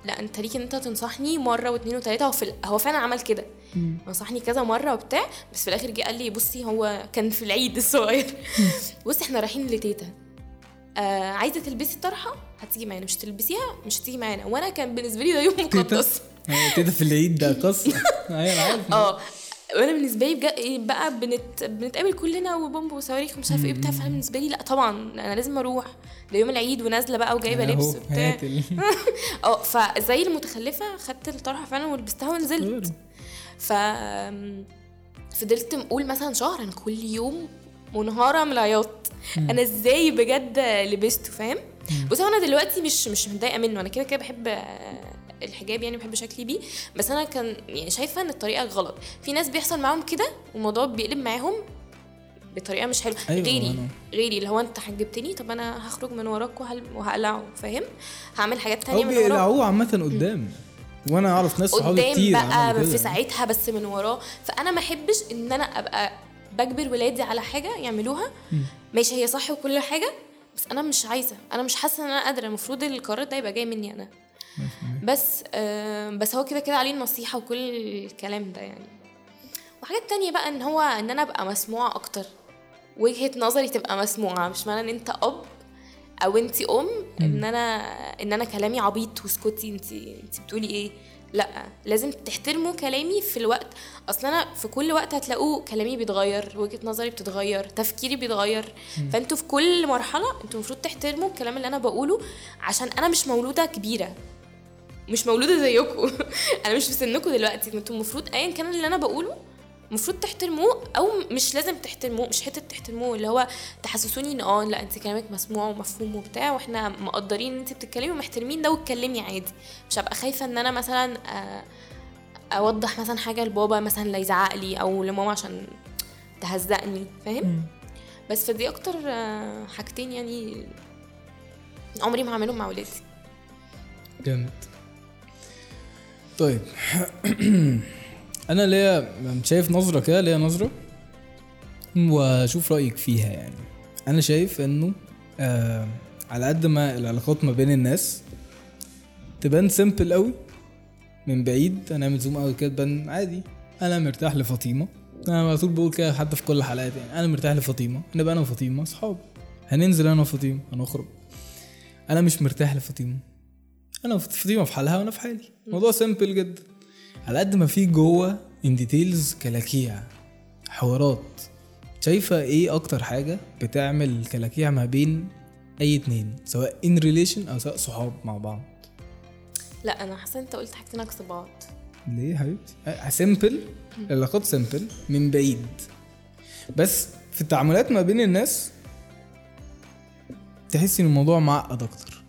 لا انت ليك ان انت تنصحني مره واثنين وثلاثه هو في ال- هو فعلا عمل كده. نصحني كذا مره وبتاع بس في الآخر جه قال لي بصي هو كان في العيد الصغير. بصي إحنا رايحين لتيتا. آه عايزة تلبسي الطرحه هتيجي معانا. مش تلبسيها مش هتيجي معانا. وأنا كان بالنسبة لي ده يوم مقدس. آه، كده في العيد ده قصة. أيوه عارف آه. وأنا بالنسبة لي بجد إيه بقى بنت بنتقابل كلنا وبومب وصواريخ ومش عارفة إيه بتاع فأنا بالنسبة لي لا طبعا أنا لازم أروح. ده يوم العيد ونازلة بقى وجايبة لبس وبتاع. آه فزي المتخلفة خدت الطرحة فعلا ولبستها ونزلت. ف فضلت نقول مثلا شهر أنا كل يوم منهاره من العياط أنا إزاي بجد لبسته فاهم؟ بص هو أنا دلوقتي مش مش متضايقة منه. أنا كده كده بحب الحجاب يعني بحب شكلي بيه. بس أنا كان يعني شايفة إن الطريقة غلط. في ناس بيحصل معاهم كده والموضوع بيقلب معاهم بطريقة مش حلوة. أيوة، غيري أنا- غيري اللي هو أنت حجبتني؟ طب أنا هخرج من وراك وهقلعه فاهم؟ هعمل حاجات تانية من وراك. بيقلعوه عامة قدام. وأنا أعرف ناس صحابي قدام كتير بقى عملوا في. ساعتها بس من وراه. فأنا ما أحبش إن أنا أبقى بجبر ولادي على حاجة يعملوها. ماشي هي صح وكل حاجة بس أنا مش عايزة. أنا مش حاسة إن أنا قادرة. المفروض القرار ده يبقى جاي مني أنا. بس آه بس هو كده كده عليه النصيحة وكل الكلام ده يعني. وحاجات تانية بقى إن هو إن أنا أبقى مسموعة أكتر. وجهة نظري تبقى مسموعة مش معنى إن أنت أب أو أنت أم. إن أنا إن أنا كلامي عبيط واسكتي أنت أنت بتقولي إيه؟ لا لازم تحترموا كلامي في الوقت. أصل أنا في كل وقت هتلاقوا كلامي بيتغير وجهة نظري بتتغير تفكيري بيتغير. فأنتوا في كل مرحلة أنتوا المفروض تحترموا الكلام اللي أنا بقوله عشان أنا مش مولودة كبيرة. مش مولودة زيكم. أنا مش في سنكم دلوقتي. أنتوا المفروض ايا كان اللي أنا بقوله المفروض تحترموه أو مش لازم تحترموه مش حتة تحترموه اللي هو تحسسوني إن آه لا انت كلامك مسموع ومفهوم وبتاع وإحنا مقدرين إن انت بتتكلمي ومحترمين ده واتكلمي عادي. مش هبقى خايفة إن أنا مثلا آه، أوضح مثلا حاجة لبابا مثلا لا يزعق لي أو لماما عشان تهزقني فاهم؟ بس فدي أكتر آه، حاجتين يعني عمري ما هعملهم مع ولادي. جامد. طيب. أنا ليا شايف نظرة كده ليا نظرة وأشوف رأيك فيها يعني. أنا شايف إنه آه على قد ما العلاقات ما بين الناس تبان simple قوي من بعيد هنعمل zoom out كده تبان عادي. أنا مرتاح لفاطمة أنا على طول بقول كده حتى في كل الحلقات يعني. أنا مرتاح لفاطمة نبقى أنا وفاطمة أصحاب. هننزل أنا وفاطمة هنخرج. أنا مش مرتاح لفاطمة. أنا فاطمه في حالها وأنا في حالي. الموضوع simple جدا. على قد ما في جوه in details كلاكيع حوارات. شايفة إيه أكتر حاجة بتعمل كلاكيع ما بين أي اتنين؟ سواء in relation أو سواء صحاب مع بعض. لا أنا حاسه أنت قلت حاجتين عكس بعض. ليه يا حبيبتي؟ simple العلاقات simple من بعيد. بس في التعاملات ما بين الناس تحسي إن الموضوع معقد أكتر.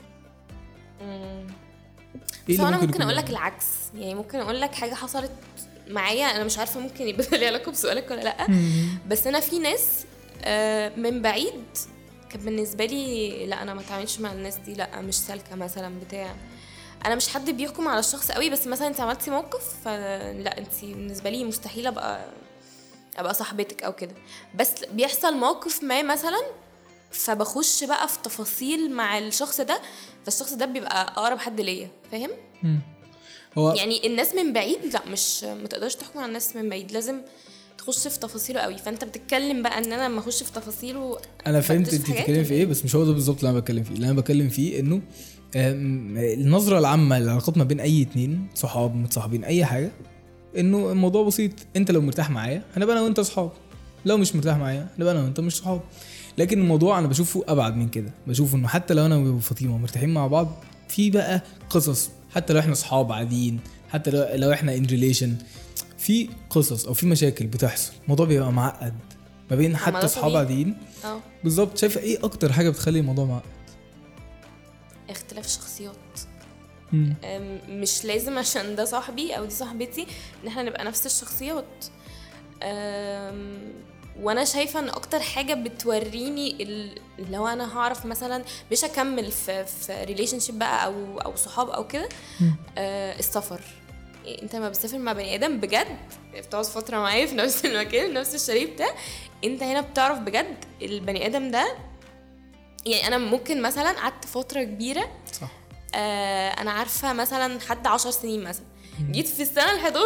بس اللي أنا ممكن يكون أقول لك؟ العكس. يعني ممكن أقول لك حاجة حصلت معايا أنا مش عارفة ممكن يبقى لي علاقة بسؤالك ولا لأ. بس أنا في ناس آه، من بعيد كان بالنسبة لي لأ أنا ما اتعاملش مع الناس دي لأ مش سالكة مثلا بتاع. أنا مش حد بيحكم على الشخص قوي بس مثلا أنت عملتي موقف فلأ أنت بالنسبة لي مستحيل أبقى أبقى صاحبتك أو كده. بس بيحصل موقف ما مثلا فبخش بقى في تفاصيل مع الشخص ده فالشخص ده بيبقى أقرب حد ليا فاهم؟ هو يعني الناس من بعيد لا مش ما تقدرش تحكم على الناس من بعيد. لازم تخش في تفاصيله قوي. فانت بتتكلم بقى ان أنا لما اخش في تفاصيله أنا فهمت أنت بتتكلمي في إيه بس مش هو ده بالظبط اللي أنا بتكلم فيه. اللي أنا بتكلم فيه إنه النظرة العامة للعلاقات ما بين أي اتنين صحاب متصاحبين أي حاجة إنه الموضوع بسيط. أنت لو مرتاح معايا هنبقى أنا وأنت صحاب. لو مش مرتاح معايا هنبقى أنا وأنت مش صحاب. لكن الموضوع أنا بشوفه أبعد من كده. بشوف إنه حتى لو أنا وفاطمة مرتاحين مع بعض في بقى قصص حتى لو إحنا صحاب عاديين حتى لو, لو إحنا ان ريليشن في قصص أو في مشاكل بتحصل. الموضوع بيبقى معقد. ما بين حتى ده صحاب طبيعي. عاديين. آه. بالظبط. شايفه إيه أكتر حاجة بتخلي الموضوع معقد؟ اختلاف الشخصيات أم، مش لازم عشان ده صاحبي أو دي صاحبتي إن إحنا نبقى نفس الشخصيات. وأنا شايفة ان أكتر حاجة بتوريني ال- اللي هو أنا هعرف مثلا مش اكمل في في relationship بقى أو أو صحاب أو كده آه، السفر. يعني انت لما بتسافر مع بني آدم بجد بتقعد فترة معاه في نفس المكان نفس الشاليه بتاع انت هنا بتعرف بجد البني آدم ده يعني أنا ممكن مثلا قعدت فترة كبيرة صح. آه أنا عارفة مثلا حد عشر سنين مثلا. جيت في السنة ال 11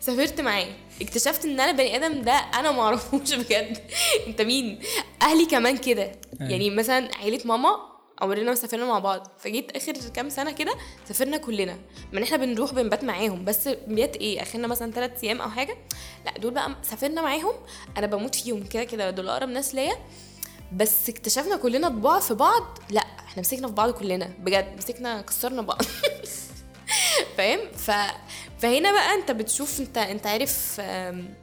سافرت معاه. اكتشفت إن أنا بني آدم ده أنا ما أعرفوش بجد. أنت مين؟ أهلي كمان كده. يعني مثلا عيلة ماما عمرنا ما سافرنا مع بعض. فجيت آخر كام سنة كده سافرنا كلنا. من إحنا بنروح بنبات معاهم. بس بيات إيه؟ آخرنا مثلا ثلاث أيام أو حاجة. لأ دول بقى سافرنا معاهم. أنا بموت فيهم. كده كده دول أقرب ناس ليا. بس اكتشفنا كلنا طباع في بعض. لأ إحنا مسكنا في بعض كلنا. بجد مسكنا كسرنا بعض. فاهم؟ ف... فهنا بقى انت بتشوف انت انت عارف آم،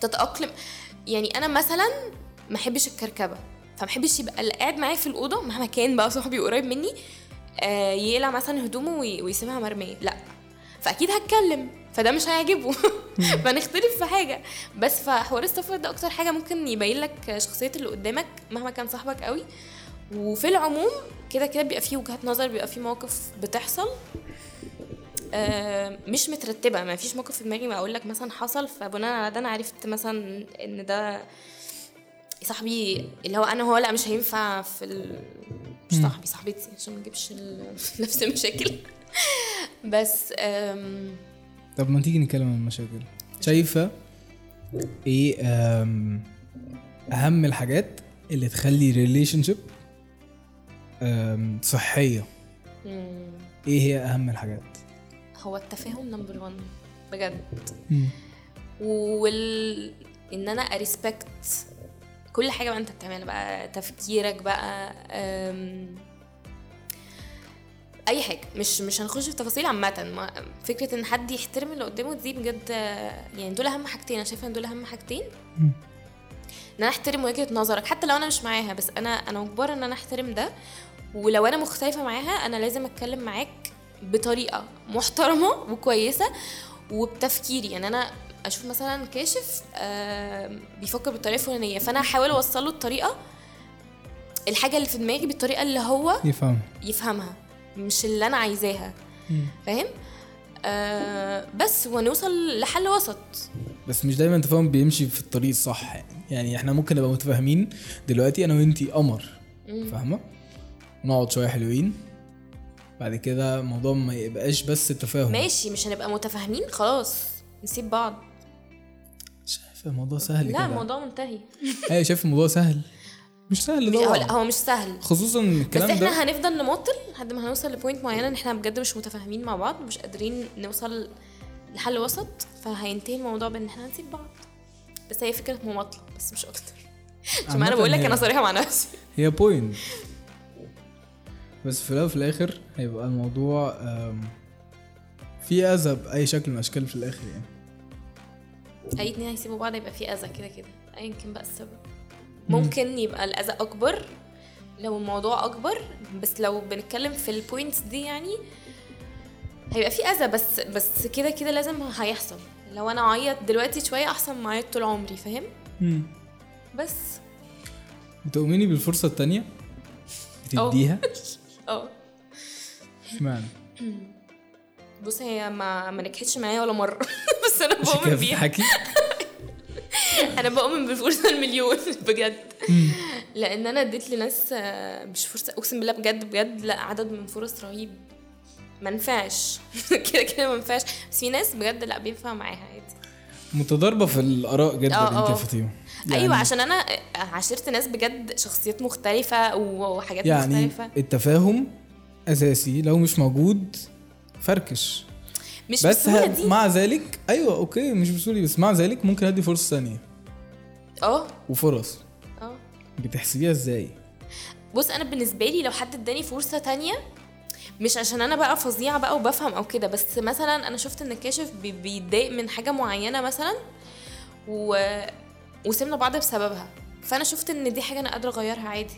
تتأقلم. يعني أنا مثلا ما أحبش الكركبة فما أحبش يبقى اللي قاعد معايا في الأوضة مهما كان بقى صاحبي قريب مني آه يقلع مثلا هدومه وي- ويسيبها مرمية. لأ فأكيد هتكلم فده مش هيعجبه. فنختلف في حاجة. بس فحوار السفر ده أكتر حاجة ممكن يبين لك شخصية اللي قدامك مهما كان صاحبك قوي. وفي العموم كده كده بيبقى فيه وجهات نظر بيبقى فيه مواقف بتحصل. مش مترتبة ما فيش موقف في دماغي ما أقول لك مثلا حصل فبناء على ده أنا عرفت مثلا إن ده صاحبي اللي هو أنا هو لأ مش هينفع في ال... مش صاحبي صاحبتي عشان ما نجيبش ال- نفس المشاكل. بس آم، طب ما تيجي نتكلم عن المشاكل. شايفة إيه أم، أهم الحاجات اللي تخلي relationship صحية؟ مم، إيه هي أهم الحاجات؟ هو التفاهم number 1 بجد. وال إن أنا أ respect كل حاجة بقى أنت بتعملها بقى تفكيرك بقى أم... أي حاجة. مش مش هنخش في تفاصيل عامة. فكرة إن حد يحترم اللي قدامه دي بجد يعني دول أهم حاجتين. أنا شايفة إن دول أهم حاجتين. إن أنا أحترم وجهة نظرك. حتى لو أنا مش معاها بس أنا أنا مجبرة إن أنا أحترم ده. ولو أنا مختلفة معاها أنا لازم أتكلم معاك بطريقة محترمة وكويسة وبتفكيري. يعني أنا أشوف مثلا كاشف بيفكر بالطريقة الفلانية فأنا احاول أوصل له الطريقة الحاجة اللي في دماغي بالطريقة اللي هو يفهم يفهمها مش اللي أنا عايزاها. فاهم؟ آه بس ونوصل لحل وسط. بس مش دايما التفاهم بيمشي في الطريق الصح يعني يعني إحنا ممكن نبقى متفاهمين دلوقتي أنا وأنتي قمر. فاهمة؟ نقعد شوية حلوين. بعد كده الموضوع ما يبقاش بس التفاهم. ماشي مش هنبقى متفاهمين خلاص. نسيب بعض. شايف الموضوع سهل لا كده؟ الموضوع منتهي. أيوه شايف الموضوع سهل. مش سهل طبعا. لا هو مش سهل. خصوصا إن بس الكلام إحنا ده هنفضل نماطل لحد ما هنوصل ل point معينة إن إحنا بجد مش متفاهمين مع بعض مش قادرين نوصل لحل وسط فهينتهي الموضوع بإن إحنا هنسيب بعض. بس هي فكرة مماطلة بس مش أكتر. عشان ما أنا بقول لك أنا صريحة مع نفسي. هي point بس في الأول وفي الآخر هيبقى الموضوع في أذى بأي شكل من الأشكال في الآخر يعني. أي اتنين هيسيبوا بعض يبقى في أذى كده كده. ايا كان بقى السبب. ممكن يبقى الأذى أكبر لو الموضوع أكبر بس لو بنتكلم في البوينتس دي يعني هيبقى في أذى بس بس كده كده لازم هيحصل. لو أنا اعيط دلوقتي شوية أحسن ما اعيط طول عمري فاهم؟ بس. بتؤمني بالفرصة التانية. بتديها؟ اشمعنى؟ بص هي ما ما نجحتش معايا ولا مرة. بس أنا بؤمن بيها. أنا بؤمن بالفرصه المليون بجد. لأن أنا اديت لناس آه، مش فرصة أقسم بالله بجد بجد لا عدد من فرص رهيب. ما نفعش. كده كده ما نفعش. بس في ناس بجد لا بينفع معاها عادي. متضاربة في الآراء جدا آه، أنت. يا فاطمه أيوه عشان أنا عاشرت ناس بجد شخصيات مختلفة وحاجات يعني مختلفة. التفاهم أساسي لو مش موجود فركش. مش بس بالسهوله ه- دي؟ مع ذلك؟ أيوه أوكي مش بسهوله بس مع ذلك ممكن أدي فرصة ثانية. آه. وفرص. آه. بتحسبيها إزاي؟ بص أنا بالنسبة لي لو حد اداني فرصة تانية مش عشان أنا بقى فظيعة بقى وبفهم أو كده بس مثلا أنا شفت إن الكاشف بي- بيتضايق من حاجة معينة مثلا و... وسيبنا بعض بسببها. فأنا شفت إن دي حاجة أنا قادرة أغيرها عادي.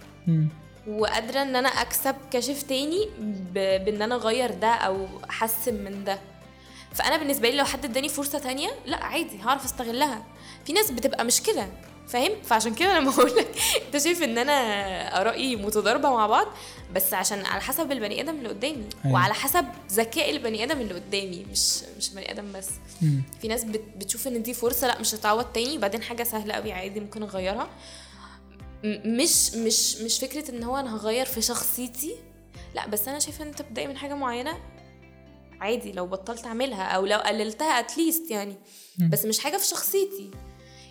وقادرة إن أنا أكسب كاشف تاني. بإن أنا أغير ده أو أحسن من ده. فأنا بالنسبة لي لو حد إداني فرصة تانية لأ عادي هعرف أستغلها. في ناس بتبقى مش كده فاهم؟ فعشان كده لما بقول لك أنت شايف إن أنا آرائي متضاربة مع بعض بس عشان على حسب البني آدم اللي قدامي أيوة. وعلى حسب ذكاء البني آدم اللي قدامي مش مش بني آدم بس. في ناس بت بتشوف إن دي فرصة لأ مش هتعوض تاني. بعدين حاجة سهلة قوي عادي ممكن أغيرها. مش مش مش فكرة إن هو أنا هغير في شخصيتي. لا بس أنا شايفة إن أنت بتضايق من حاجة معينة عادي لو بطلت أعملها أو لو قللتها اتليست يعني. بس مش حاجة في شخصيتي.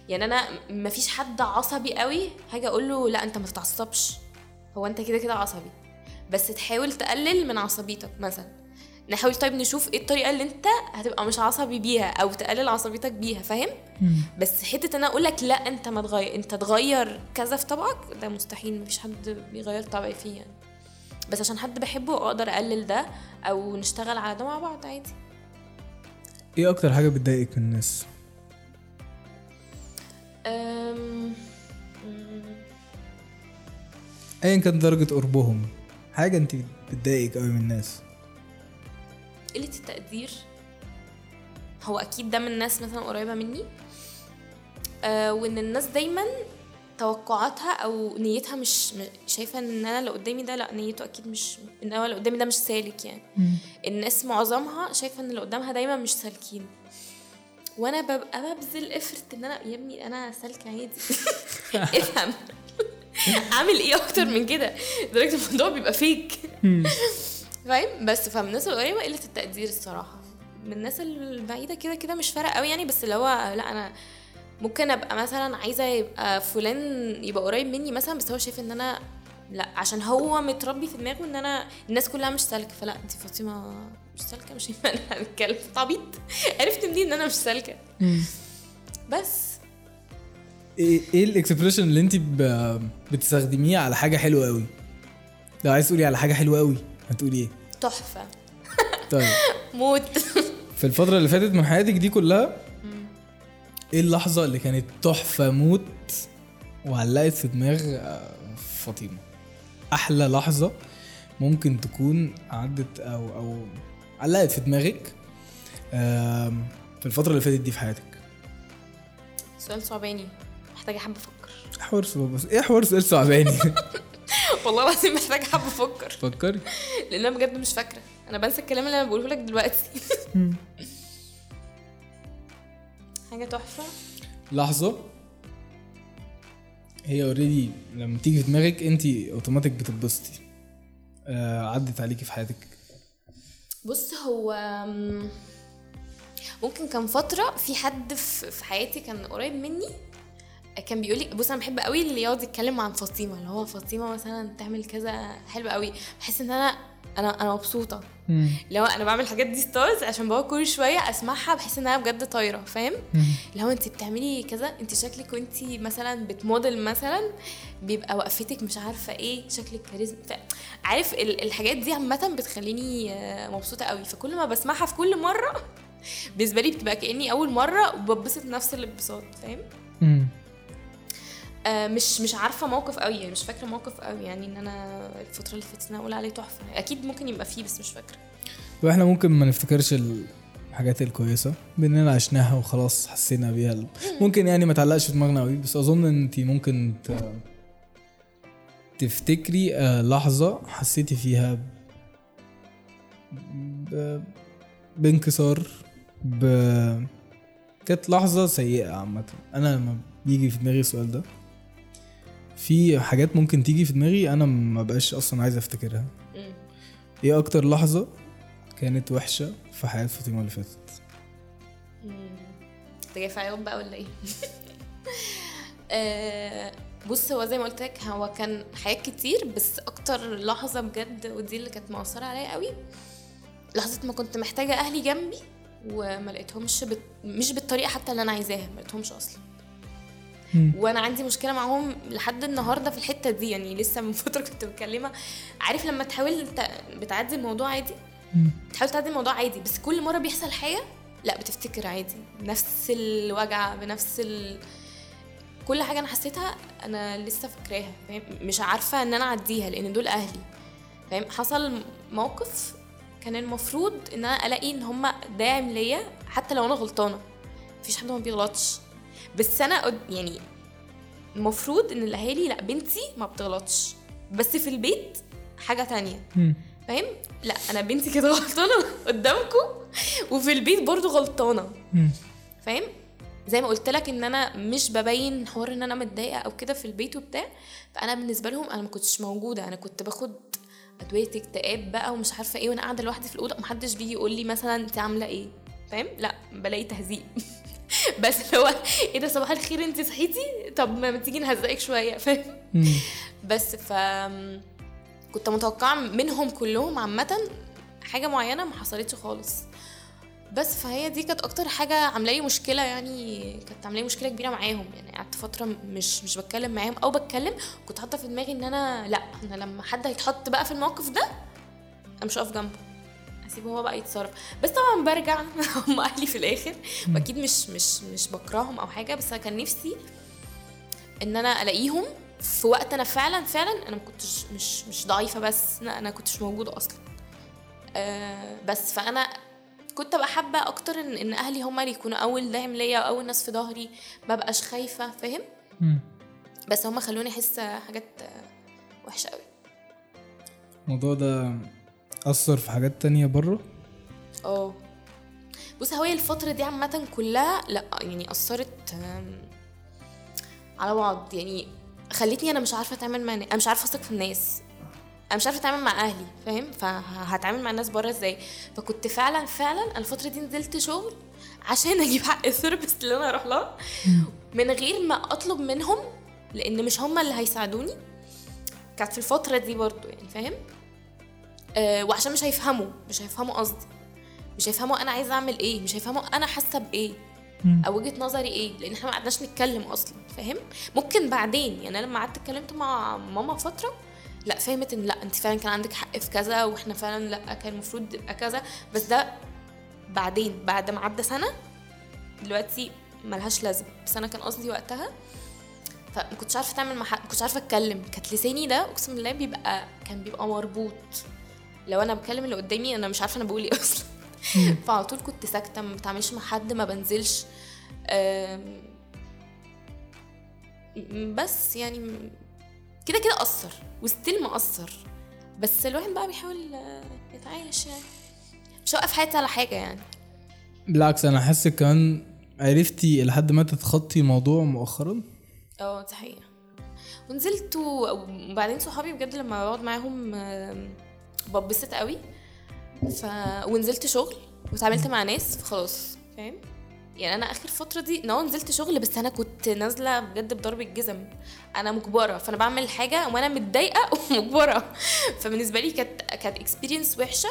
يعني أنا مفيش حد عصبي قوي هاجي أقول له لا أنت ما تتعصبش هو أنت كده كده عصبي. بس تحاول تقلل من عصبيتك مثلا. نحاول طيب نشوف إيه الطريقة اللي انت هتبقى مش عصبي بيها أو تقلل عصبيتك بيها فاهم؟ بس حتة ان أنا أقول لك لا انت ما تغير انت تغير كذا في طبعك ده مستحيل مفيش حد بيغير طبعي فيه يعني. بس عشان حد بحبه أقدر اقلل ده أو نشتغل على ده مع بعض عادي. إيه أكتر حاجة بتضايقك من الناس؟ أم... ايا كانت درجة قربهم حاجة انت بتضايقك قوي من الناس؟ قلة التقدير. هو أكيد ده من ناس مثلا قريبة مني. آه وإن الناس دايما توقعاتها أو نيتها مش شايفة إن أنا اللي قدامي ده لأ نيته أكيد مش إن هو اللي قدامي ده مش سالك يعني. الناس معظمها شايفة إن اللي قدامها دايما مش سالكين. وأنا ببقى ببذل افرت إن أنا يا ابني أنا سالكة عادي. افهم. أعمل إيه أكتر من كده؟ لدرجه الموضوع بيبقى فيك فاهم؟ بس فمن الناس القريبه قلة التقدير الصراحة. من الناس البعيدة كده كده مش فارقة قوي يعني بس اللي هو لا أنا ممكن أبقى مثلا عايزة يبقى فلان يبقى قريب مني مثلا بس هو شايف إن أنا لا عشان هو متربي في دماغه إن أنا الناس كلها مش سالكة. فلا انت فاطمة مش سالكة مش هينفع نتكلم أنت عبيط عرفت منين إن أنا مش سالكة؟ بس. إيه إيه الاكسبريشن اللي انت بتستخدميه على حاجة حلوة قوي؟ لو عايز تقولي على حاجة حلوة قوي. هتقولي إيه؟ تحفة. طيب. موت. في الفترة اللي فاتت من حياتك دي كلها إيه اللحظة اللي كانت تحفة موت وعلقت في دماغ آه، فاطمة؟ أحلى لحظة ممكن تكون عدت أو أو علقت في دماغك في الفترة اللي فاتت دي في حياتك. سؤال صعباني. محتاجة حابه أفكر. حوار بس إيه حوار سؤال صعباني؟ والله العظيم محتاجه حابه أفكر فكري لأن أنا بجد مش فاكرة. أنا بنسى الكلام اللي أنا بقوله لك دلوقتي. حاجة تحفة. لحظة. هي already لما تيجي في دماغك أنت اوتوماتيك بتتبسطي. آه عدت عليكي في حياتك. بص هو ممكن كان فترة في حد في حياتي كان قريب مني كان بيقول لي بص أنا بحب قوي اللي يقعد يتكلم عن فاطمة اللي هو فاطمة مثلا تعمل كذا حلو قوي. بحس إن أنا أنا أنا مبسوطة. هو أنا بعمل الحاجات دي ستارز عشان بقعد كل شوية أسمعها بحس انها بجد طايرة فاهم؟ اللي هو أنت بتعملي كذا أنت شكلك وأنت مثلا بتموديل مثلا بيبقى وقفتك مش عارفة إيه شكلك كاريزما عارف ال- الحاجات دي عامة بتخليني آه، مبسوطة قوي. فكل ما بسمعها في كل مرة بالنسبة لي بتبقى كأني أول مرة وببسط نفس الانبساط فاهم؟ مش مش عارفة موقف قوي يعني مش فاكرة موقف قوي يعني إن أنا الفترة اللي فاتت أنا أقول عليه تحفة. أكيد ممكن يبقى فيه بس مش فاكرة. وإحنا ممكن ما نفتكرش الحاجات الكويسة باننا عشناها وخلاص حسينا بيها ممكن يعني ما تعلقش في دماغنا قوي بس أظن إن انت ممكن. تفتكري آه، لحظة حسيتي فيها ب... بانكسار ب... كانت لحظة سيئة عامة. أنا لما بيجي في دماغي السؤال ده في حاجات ممكن تيجي في دماغي أنا ما بقاش أصلا عايز أفتكرها. إيه أكتر لحظة كانت وحشة في حياة فاطمة اللي فاتت أنت جاي في عياط بقى ولا إيه؟ آه، بص هو زي ما قلت لك هو كان حاجات كتير بس أكتر لحظة بجد ودي اللي كانت مؤثره عليا قوي لحظة ما كنت محتاجة أهلي جنبي وما لقيتهمش بت... مش بالطريقة حتى اللي أنا عايزاها ما لقيتهمش أصلا مم. وأنا عندي مشكلة معاهم لحد النهارده في الحتة دي يعني لسه من فترة كنت بكلمه عارف لما تحاول. بتعدي الموضوع عادي مم. تحاول تعدي الموضوع عادي بس كل مرة بيحصل حاجة لا بتفتكر عادي بنفس الوجع بنفس ال... كل حاجة أنا حسيتها أنا لسه فاكراها فاهم مش عارفة إن أنا أعديها لأن دول أهلي فاهم حصل موقف كان المفروض إن أنا ألاقي إن هما داعم ليا حتى لو أنا غلطانة مفيش حد ما بيغلطش بس أنا قد- يعني المفروض إن الاهالي لأ بنتي ما بتغلطش. بس في البيت حاجة تانية. فاهم؟ لأ أنا بنتي كده غلطانة قدامكم. وفي البيت برضو غلطانة. فاهم؟ زي ما قلت لك إن أنا مش ببين حوار إن أنا متضايقة أو كده في البيت وبتاع. فأنا بالنسبة لهم أنا ما كنتش موجودة. أنا كنت باخد أدوية اكتئاب بقى ومش عارفة إيه وأنا قاعدة لوحدي في الأوضة. ومحدش بيجي يقول لي مثلا انت عاملة إيه؟ فاهم؟ لأ بلاقي تهزيق. بس اللي هو إيه ده صباح الخير انت صحيتي؟ طب ما تيجي نهزقك شوية فاهم. بس ف كنت متوقعة منهم كلهم عامة حاجة معينة ما حصلتش خالص. بس فهي دي كانت أكتر حاجة عاملة لي مشكلة يعني كانت عاملة لي مشكلة كبيرة معاهم يعني. قعدت فترة مش مش بتكلم معاهم أو بتكلم كنت حاطة في دماغي إن أنا لأ أنا لما حد هيتحط بقى في الموقف ده أنا مش هقف جنبه. هسيبه هو بقى يتصرف. بس طبعا برجع هم أهلي في الآخر. وأكيد مش مش مش بكرههم أو حاجة. بس أنا كان نفسي إن أنا ألاقيهم في وقت أنا فعلا فعلا أنا ما كنتش مش مش ضعيفة بس لا أنا كنتش موجودة أصلا. أه بس فأنا كنت أبقى حابة أكتر إن, إن أهلي هم اللي يكونوا أول داعم ليا واول ناس في ظهري. ما بقاش خايفة فاهم. بس هم خلوني أحس حاجات وحشة قوي الموضوع ده أثر في حاجات تانية بره؟ آه. بص هو هي الفترة دي عامة كلها لأ يعني أثرت آم، على بعض. يعني خلتني أنا مش عارفة أتعامل مع أنا مش عارفة أثق في الناس. أنا مش عارفة أتعامل مع أهلي فاهم؟ فهتعامل مع الناس بره إزاي؟ فكنت فعلا فعلا أنا الفترة دي نزلت شغل عشان أجيب حق الثيرابيست اللي أنا أروح لها. من غير ما أطلب منهم لأن مش هم اللي هيساعدوني. كانت في الفترة دي برضو يعني فاهم؟ وعشان مش هيفهموا مش هيفهموا قصدي. مش هيفهموا أنا عايزة أعمل إيه مش هيفهموا أنا حاسة بإيه. أو وجهة نظري إيه لأن إحنا ما قعدناش نتكلم أصلا فاهم؟ ممكن بعدين يعني أنا لما قعدت اتكلمت مع ماما فترة لأ فهمت إن لأ أنت فعلا كان عندك حق في كذا وإحنا فعلا لأ كان المفروض يبقى كذا. بس ده بعدين بعد ما عدى سنة دلوقتي ملهاش لازمة. بس أنا كان قصدي وقتها فما كنتش عارفة حد ما كنتش عارفة أتكلم. كانت لساني ده أقسم بالله بيبقى كان بيبقى مربوط. لو أنا بكلم اللي قدامي أنا مش عارفة أنا بقول إيه أصلا. فعلى طول كنت ساكتة ما بتعاملش مع حد ما بنزلش. بس يعني كده كده أثر وستيل مأثر. بس الواحد بقى بيحاول آه، يتعايش يعني. مش هوقف حياتي على حاجة يعني. بالعكس أنا حاسس كمان عرفتي لحد ما تتخطي الموضوع مؤخرا. آه دي حقيقة. ونزلت وبعدين صحابي بجد لما بقعد معاهم ببسط قوي. ف ونزلت شغل واتعاملت مع ناس فخلاص فاهم؟ يعني أنا آخر فترة دي نو نزلت شغل بس أنا كنت نازلة بجد بضرب الجزم أنا مجبرة فأنا بعمل حاجة وأنا متضايقة ومجبرة. فبالنسبة لي كانت كانت اكسبيرينس وحشة.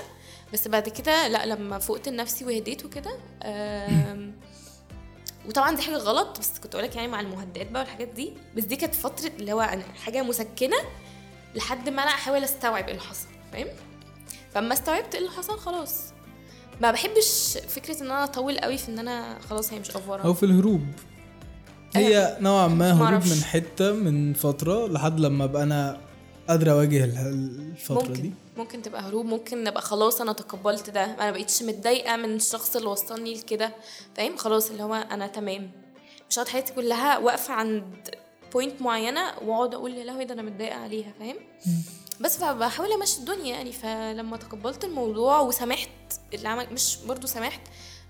بس بعد كده لأ لما فقت لنفسي وهديت وكده وطبعا دي حاجة غلط بس كنت أقولك يعني مع المهدئات بقى والحاجات دي بس دي كانت فترة اللي هو أنا حاجة مسكنة لحد ما أنا أحاول أستوعب إيه اللي حصل. فاهم؟ فاما استوعبت إيه اللي حصل خلاص. ما بحبش فكرة إن أنا اطول قوي في إن أنا خلاص هي مش أو افوره في الهروب. هي نوعا ما هروب. من حتة من فترة لحد لما أبقى أنا قادر أواجه ال- الفترة ممكن. دي. ممكن تبقى هروب ممكن نبقى خلاص أنا تقبلت ده. أنا بقيتش متضايقة من الشخص اللي وصلني لكده. فاهم؟ خلاص اللي هو أنا تمام. مش هقعد حياتي كلها واقفة عند بوينت معينة وأقعد أقول يا لهوي ده أنا متضايقة عليها فاهم؟ بس فبحاول امشي الدنيا يعني فلما تقبلت الموضوع وسامحت اللي عمل مش برضو سامحت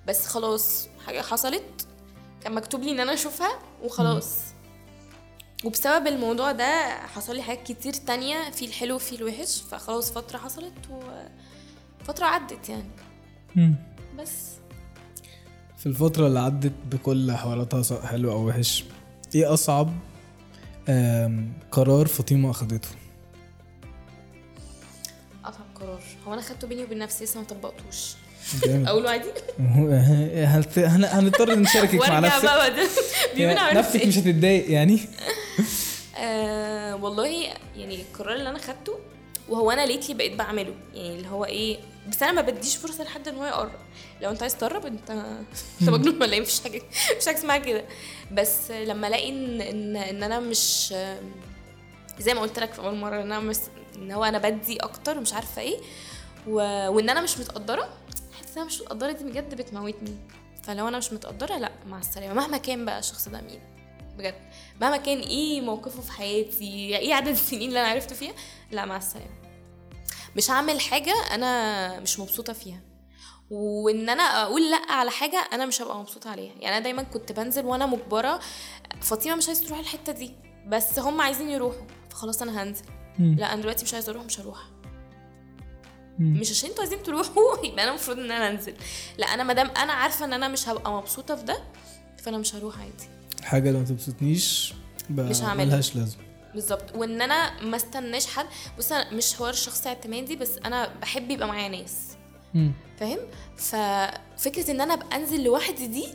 بس خلاص حاجة حصلت كان مكتوب لي إن أنا أشوفها وخلاص. وبسبب الموضوع ده حصل لي حاجات كتير تانية في الحلو وفي الوحش فخلاص فترة حصلت وفترة عدت يعني. مم. بس. في الفترة اللي عدت بكل حواراتها سواء حلو أو وحش إيه أصعب آم، قرار فاطمة أخدته؟ هو أنا خدته بيني وبين نفسي لسه ما طبقتوش. جامد. أقوله عادي؟ هنضطر نشاركك مع نفسك. بقى عملت نفسك إيه. مش هتتضايق يعني؟ آه والله يعني القرار اللي أنا خدته وهو أنا ليتلي بقيت بعمله. يعني اللي هو إيه بس أنا ما بديش فرصة لحد إن هو يقرب لو أنت عايز تقرب انت أنت مجنون ولا إيه؟ مفيش حاجة. مفيش حاجة اسمها كده. بس لما ألاقي ان ان, إن أنا مش زي ما قلت لك في أول مرة إن أنا مس... إن هو أنا بدي أكتر ومش عارفة إيه و... وإن أنا مش متقدرة إن أنا مش متقدرة دي بجد بتموتني. فلو أنا مش متقدرة لأ مع السلامة. مهما كان بقى الشخص ده مين بجد. مهما كان إيه موقفه في حياتي إيه عدد السنين اللي أنا عرفته فيها لأ مع السلامة. مش هعمل حاجة أنا مش مبسوطة فيها. وإن أنا أقول لأ على حاجة أنا مش هبقى مبسوطة عليها. يعني أنا دايما كنت بنزل وأنا مجبرة فاطمة مش عايزة تروح الحتة دي بس هم عايزين يروحوا فخلاص أنا هنزل. لأ أنا دلوقتي مش عايزة أروح مش هروح. مش عشان أنتوا عايزين تروحوا يبقى أنا المفروض إن أنا أنزل. لا أنا مادام أنا عارفة إن أنا مش هبقى مبسوطة في ده فأنا مش هروح عادي. حاجة لو ما تبسطنيش مش هعملها. ملهاش لازمة. بالظبط. وإن أنا ما استناش حد بص أنا مش حوار الشخص اعتمادي بس أنا بحب يبقى معايا ناس. فاهم؟ ففكره إن أنا أبقى أنزل لوحدي دي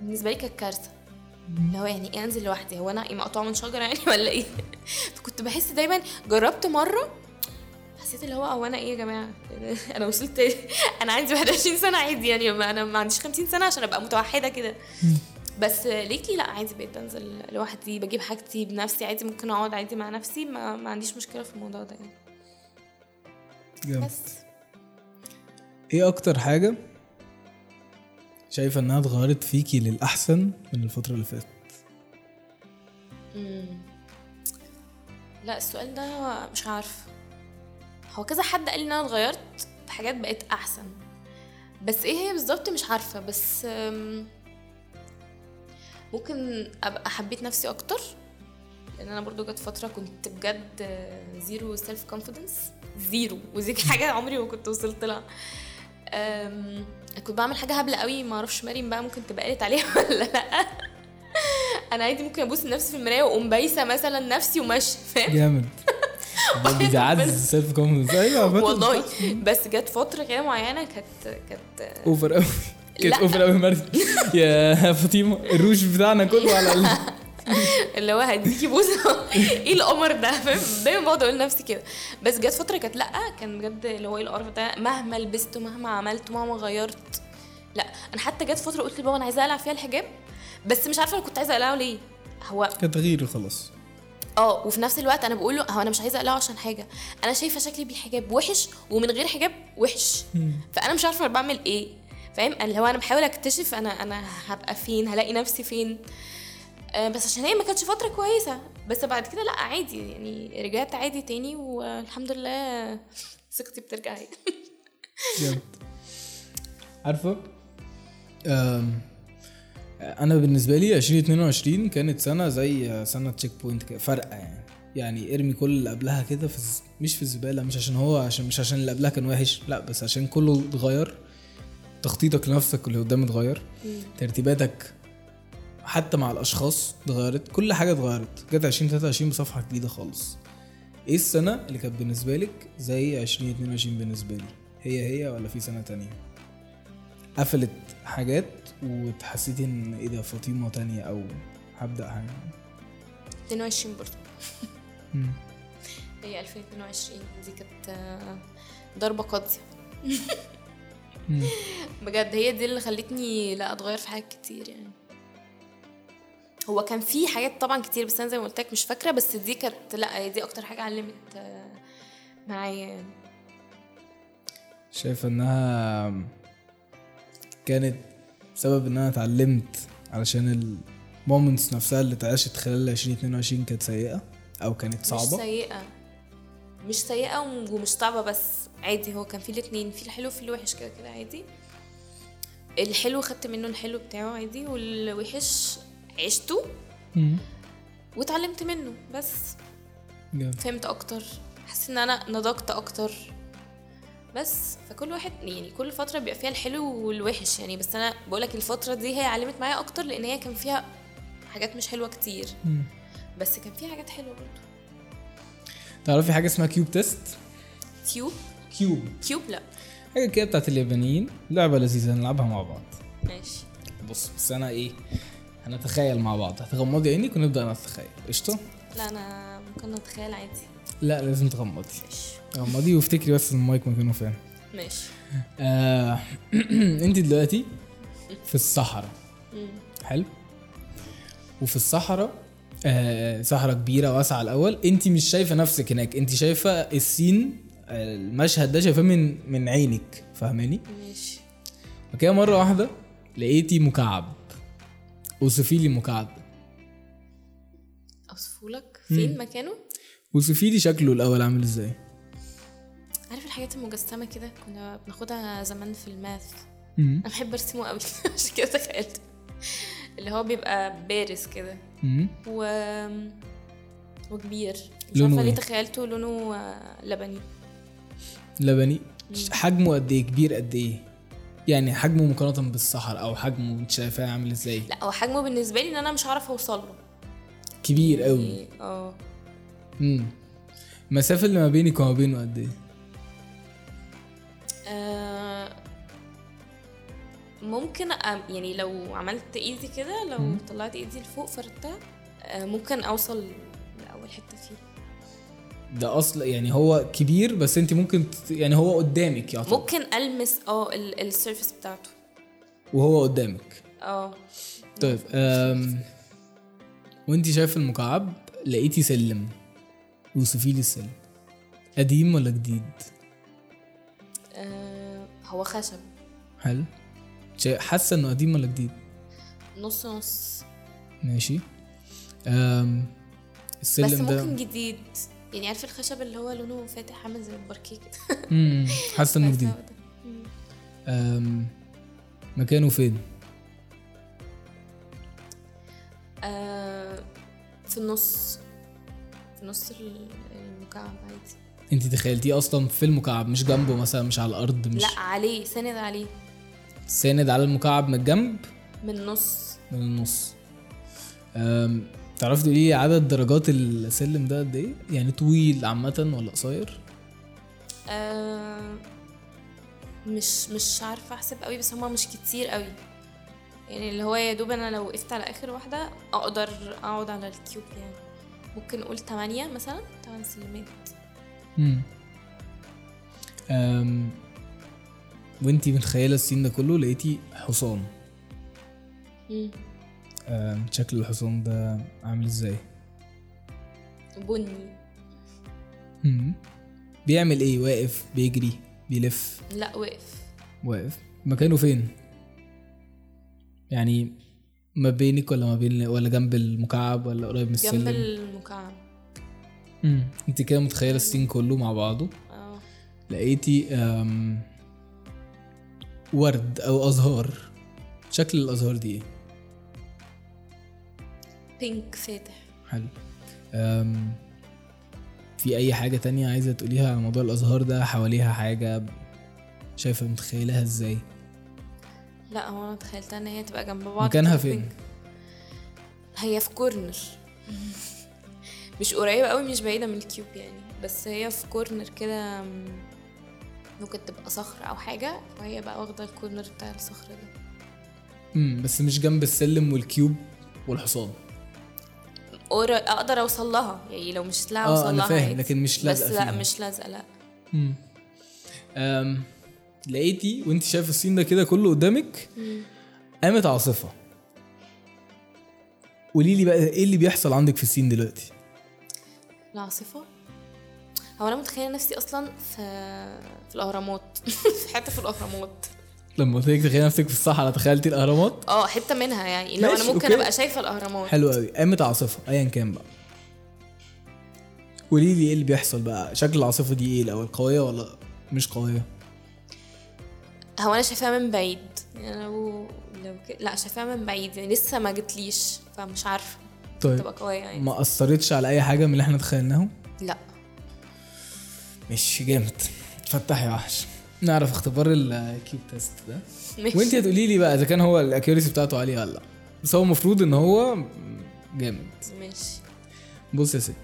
بالنسبة لي كانت كارثة. اللي هو يعني إيه أنزل لوحدي؟ هو أنا مقطوعة من شجرة يعني ولا إيه؟ فكنت بحس دايما جربت مرة حسيت اللي هو هو أنا إيه يا جماعة؟ أنا وصلت أنا عندي 21 سنة عادي يعني ما أنا ما عنديش 50 سنة عشان أبقى متوحدة كده. بس ليتلي لأ عادي بقيت بنزل لوحدي بجيب حاجتي بنفسي عادي ممكن أقعد عادي مع نفسي ما, ما عنديش مشكلة في الموضوع ده يعني. جامد. بس. إيه أكتر حاجة شايفة إنها اتغيرت فيكي للأحسن من الفترة اللي فاتت. لأ السؤال ده مش عارفة. هو كذا حد قال لي إن أنا اتغيرت في حاجات بقت أحسن. بس إيه هي بالظبط مش عارفة. بس ممكن أبقى حبيت نفسي أكتر. لأن أنا برضو جت فترة كنت بجد zero self confidence zero ودي حاجة عمري ما كنت وصلت لها. كنت بعمل حاجة هبلة قوي. ما أعرفش مريم بقى ممكن تبقى قالت عليها ولا لأ. أنا عادي ممكن ابص لنفسي في المراية وأقوم بايسة مثلا نفسي وماشية فاهم؟ جامد. بيعزز ال self confidence أيوه والله. بس جت فترة كده معينة كانت كانت over قوي كانت. over قوي يا فاطمة الروج بتاعنا كله على ال... اللي هو هديكي بوسه إيه القمر ده؟ فاهم؟ دايما بقعد أقول لنفسي كده. بس جت فترة كانت لأ كان بجد اللي هو إيه القرف ده. مهما لبست ومهما عملت ومهما غيرت. لأ أنا حتى جت فترة قلت لبابا أنا عايزة أقلع فيها الحجاب بس مش عارفة أنا كنت عايزة أقلعه ليه. هو كان تغيير خلاص. آه وفي نفس الوقت أنا بقول له هو أنا مش عايزه اقلعه عشان حاجة. أنا شايفه شكلي بالحجاب وحش ومن غير حجاب وحش. فانا مش عارفه بعمل إيه. فاهم؟ اللي هو أنا بحاول اكتشف أنا أنا هبقى فين هلاقي نفسي فين. آه، بس عشان هي ما كانتش فتره كويسه. بس بعد كده لا عادي يعني رجعت عادي تاني والحمد لله ثقتي بترجع جامد عارفه؟ أنا بالنسبة لي 2022 كانت سنة زي سنة checkpoint فرقة يعني. يعني إرمي كل اللي قبلها كده في الز- مش في الزبالة مش عشان هو عشان مش عشان اللي قبلها كان وحش لا بس عشان كله اتغير. تخطيطك لنفسك اللي قدام اتغير. ترتيباتك حتى مع الأشخاص اتغيرت كل حاجة اتغيرت. جت 2023 بصفحة جديدة خالص. إيه السنة اللي كانت بالنسبة لك زي 2022 بالنسبة لي؟ هي هي ولا في سنة تانية؟ قفلت حاجات وتحسيتي ان إيه ده فاطمة تانية أو هبدا حاجة 22 برضه. هي 2022 دي كانت آه، ضربة قاضية. بجد هي دي اللي خلتني لا أتغير في حاجات كتير يعني هو كان في حاجات طبعا كتير بس أنا زي ما قلت لك مش فاكرة بس دي كانت لا دي أكتر حاجة علمت آه، معايا يعني. شايفة إنها كانت سبب إن أنا اتعلمت علشان المومنتس نفسها اللي اتعاشت خلال 2022 كانت سيئة أو كانت مش صعبة. سيئة. مش سيئة ومش صعبه بس عادي هو كان في الاتنين في الحلو وفي الوحش كده كده عادي. الحلو خدت منه الحلو بتاعه عادي والوحش عشته. واتعلمت منه بس. جامد. فهمت أكتر حسيت إن أنا نضجت أكتر. بس فكل واحد يعني كل فترة بيبقى فيها الحلو والوحش يعني. بس أنا بقولك الفترة دي هي علمت معايا أكتر لأن هي كان فيها حاجات مش حلوة كتير. مم. بس كان فيها حاجات حلوة برضه تعرفي حاجة اسمها cube test؟ cube؟ cube. cube؟ لأ. حاجة كده بتاعت اليابانيين. لعبة لذيذة نلعبها مع بعض. ماشي. بص بس أنا إيه هنتخيل مع بعض. هتغمضي عينك ونبدا نتخيل. قشطة؟ لأ أنا ممكن اتخيل عادي. لأ لازم تغمضي. ماشي. غمضي وافتكري بس المايك مكانه فين ماشي. آه أنت دلوقتي في الصحراء. حلو. وفي الصحراء آه صحراء كبيرة واسعة الأول. أنت مش شايفة نفسك هناك. أنت شايفة السين المشهد ده شايفاه من من عينك. فاهماني؟ ماشي. وكده مرة واحدة لقيتي مكعب. أوصفي لي المكعب ده. أوصفهولك. فين مكانه؟ وصفي لي شكله الأول عامل إزاي. عارف الحاجات المجسمة كده كنا بناخدها زمان في الماث. أنا بحب أرسمه قوي. عشان كده تخيلت. اللي هو بيبقى بارز كده. و وكبير. مش لونه عارفة ليه إيه؟ تخيلته لونه آه، لبني. لبني. حجمه قد إيه؟ كبير قد إيه؟ يعني حجمه مقارنة بالصحراء أو حجمه انت شايفاه عامل إزاي. لا هو حجمه بالنسبة لي إن أنا مش هعرف أوصل له. كبير قوي يعني، آه. امم المسافه اللي ما بينك وما بينه قد إيه؟ ممكن أ- يعني لو عملت ايدي كده لو مم. طلعت ايدي لفوق فردتها آه، ممكن أوصل لأول حتة فيه. ده أصلا يعني هو كبير بس أنت ممكن يعني هو قدامك يعتبر. ممكن ألمس آه ال- السيرفيس بتاعته. وهو قدامك. آه. طيب وأنت شايف المكعب لقيتي سلم وصفي لي السلم. قديم ولا جديد؟ آه، هو خشب. حلو. حاسة إنه قديم ولا جديد؟ نص نص. ماشي. أم بس السلم ده ممكن جديد. يعني عارف الخشب اللي هو لونه فاتح عامل زي الباركيه كده؟ حاسة إنه بس جديد ده. أم مكانه فين؟ آه في النص. في نص ال- المكعب عادي. انت تخيلتيه أصلا في المكعب مش جنبه مثلا مش على الأرض مش لا عليه ساند عليه. ساند على المكعب من الجنب؟ من النص. من النص. تعرفي تقولي لي عدد درجات السلم ده قد إيه؟ يعني طويل عامة ولا قصير؟ مش مش عارفة أحسب قوي بس هما مش كتير قوي. يعني اللي هو يا دوب أنا لو وقفت على آخر واحدة أقدر أقعد على الكيوب يعني. ممكن نقول تمانية مثلا تمن سلمات. امم وانتي متخيله السين ده كله لقيتي حصان. مم. أم شكل الحصان ده عامل إزاي؟ بني. مم. بيعمل إيه؟ واقف؟ بيجري؟ بيلف؟ لا وقف واقف. مكانه فين؟ يعني ما بينك ولا ما بين ولا جنب المكعب ولا قريب من جنب السلم؟ المكعب. مم. انت كده متخيلة السين كله مع بعضه؟ آه. لقيتي أم ورد أو أزهار. شكل الأزهار دي إيه؟ pink فاتح. حلو. أم في أي حاجة تانية عايزة تقوليها على موضوع الأزهار ده؟ حواليها حاجة شايفة متخيلها إزاي؟ لا هو أنا تخيلتها إن هي تبقى جنب بعض مكانها فين؟ هي في corner. مش قريبة قوي مش بعيدة من ال cube يعني. بس هي في corner كده ممكن تبقى صخرة أو حاجة وهي بقى واخدة ال corner بتاع الصخرة ده. امم بس مش جنب السلم والكيوب والحصان. أقدر أوصل لها. يعني لو مش لا آه أوصل أنا لها فاهم. لكن مش بس لازقه لا فيها. مش لازقة لا. مم. أم لقيتي وانت شايفة السين ده كده كله قدامك؟ قامت عاصفة. قولي لي بقى إيه اللي بيحصل عندك في السين دلوقتي؟ العاصفة. هو أنا متخيلة نفسي أصلا في في الأهرامات. في حتة في الأهرامات. لما قلت لك تخيلي نفسك في الصحراء تخيلتي الأهرامات؟ آه حتة منها يعني لو أنا ماشي، ممكن أوكي. أبقى شايفة الأهرامات. حلو قوي قامت عاصفة ايا كان بقى. قولي لي إيه اللي بيحصل بقى؟ شكل العاصفة دي إيه الأول قوية ولا مش قوية؟ هو أنا شايفاها من بعيد. يعني لو لو ك... لا شايفاها من بعيد. يعني لسه ما جتليش فمش عارفة. طيب. تبقى قوية يعني. ما أثرتش على أي حاجة من اللي إحنا تخيلناهم لا. مش جامد. فتح يا وحش. نعرف اختبار ال cube test ده. ماشي. وانت هتقولي لي بقى إذا كان هو ال accuracy بتاعته عالية ولا لأ. بس هو المفروض إن هو جامد. ماشي. بص يا ستي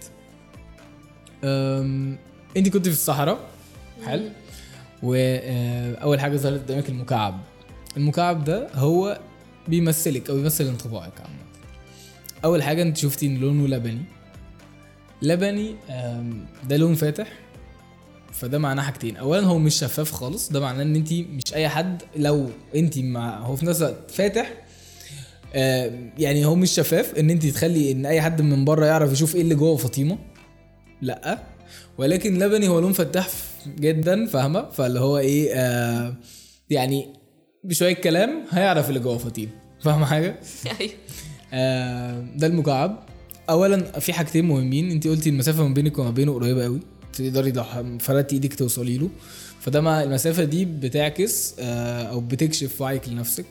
أم... انت كنت في الصحراء. حلو. واول حاجة ظهرت قدامك المكعب. المكعب ده هو بيمثلك أو بيمثل انطباعك عامة. أول حاجة أنت شفتي إن لونه لبني. لبني ده لون فاتح فده معناه حاجتين. اولا هو مش شفاف خالص ده معناه إن أنت مش أي حد. لو أنت مع هو في نفس الوقت فاتح يعني هو مش شفاف. إن أنت تخلي إن أي حد من بره يعرف يشوف إيه اللي جوه فاطمة. لأ. ولكن لبني هو لون فتاح جدا فاهمة؟ فاللي هو إيه آه يعني بشوية كلام هيعرف اللي جوه فاطمة. فاهمة حاجة؟ أيوه. ده المكعب. اولا في حاجتين مهمين. أنت قلتي المسافة ما بينك وما بينه قريبة قوي. تقدري لو فردتي إيدك توصلي له. فده مع المسافة دي بتعكس آه أو بتكشف وعيك لنفسك.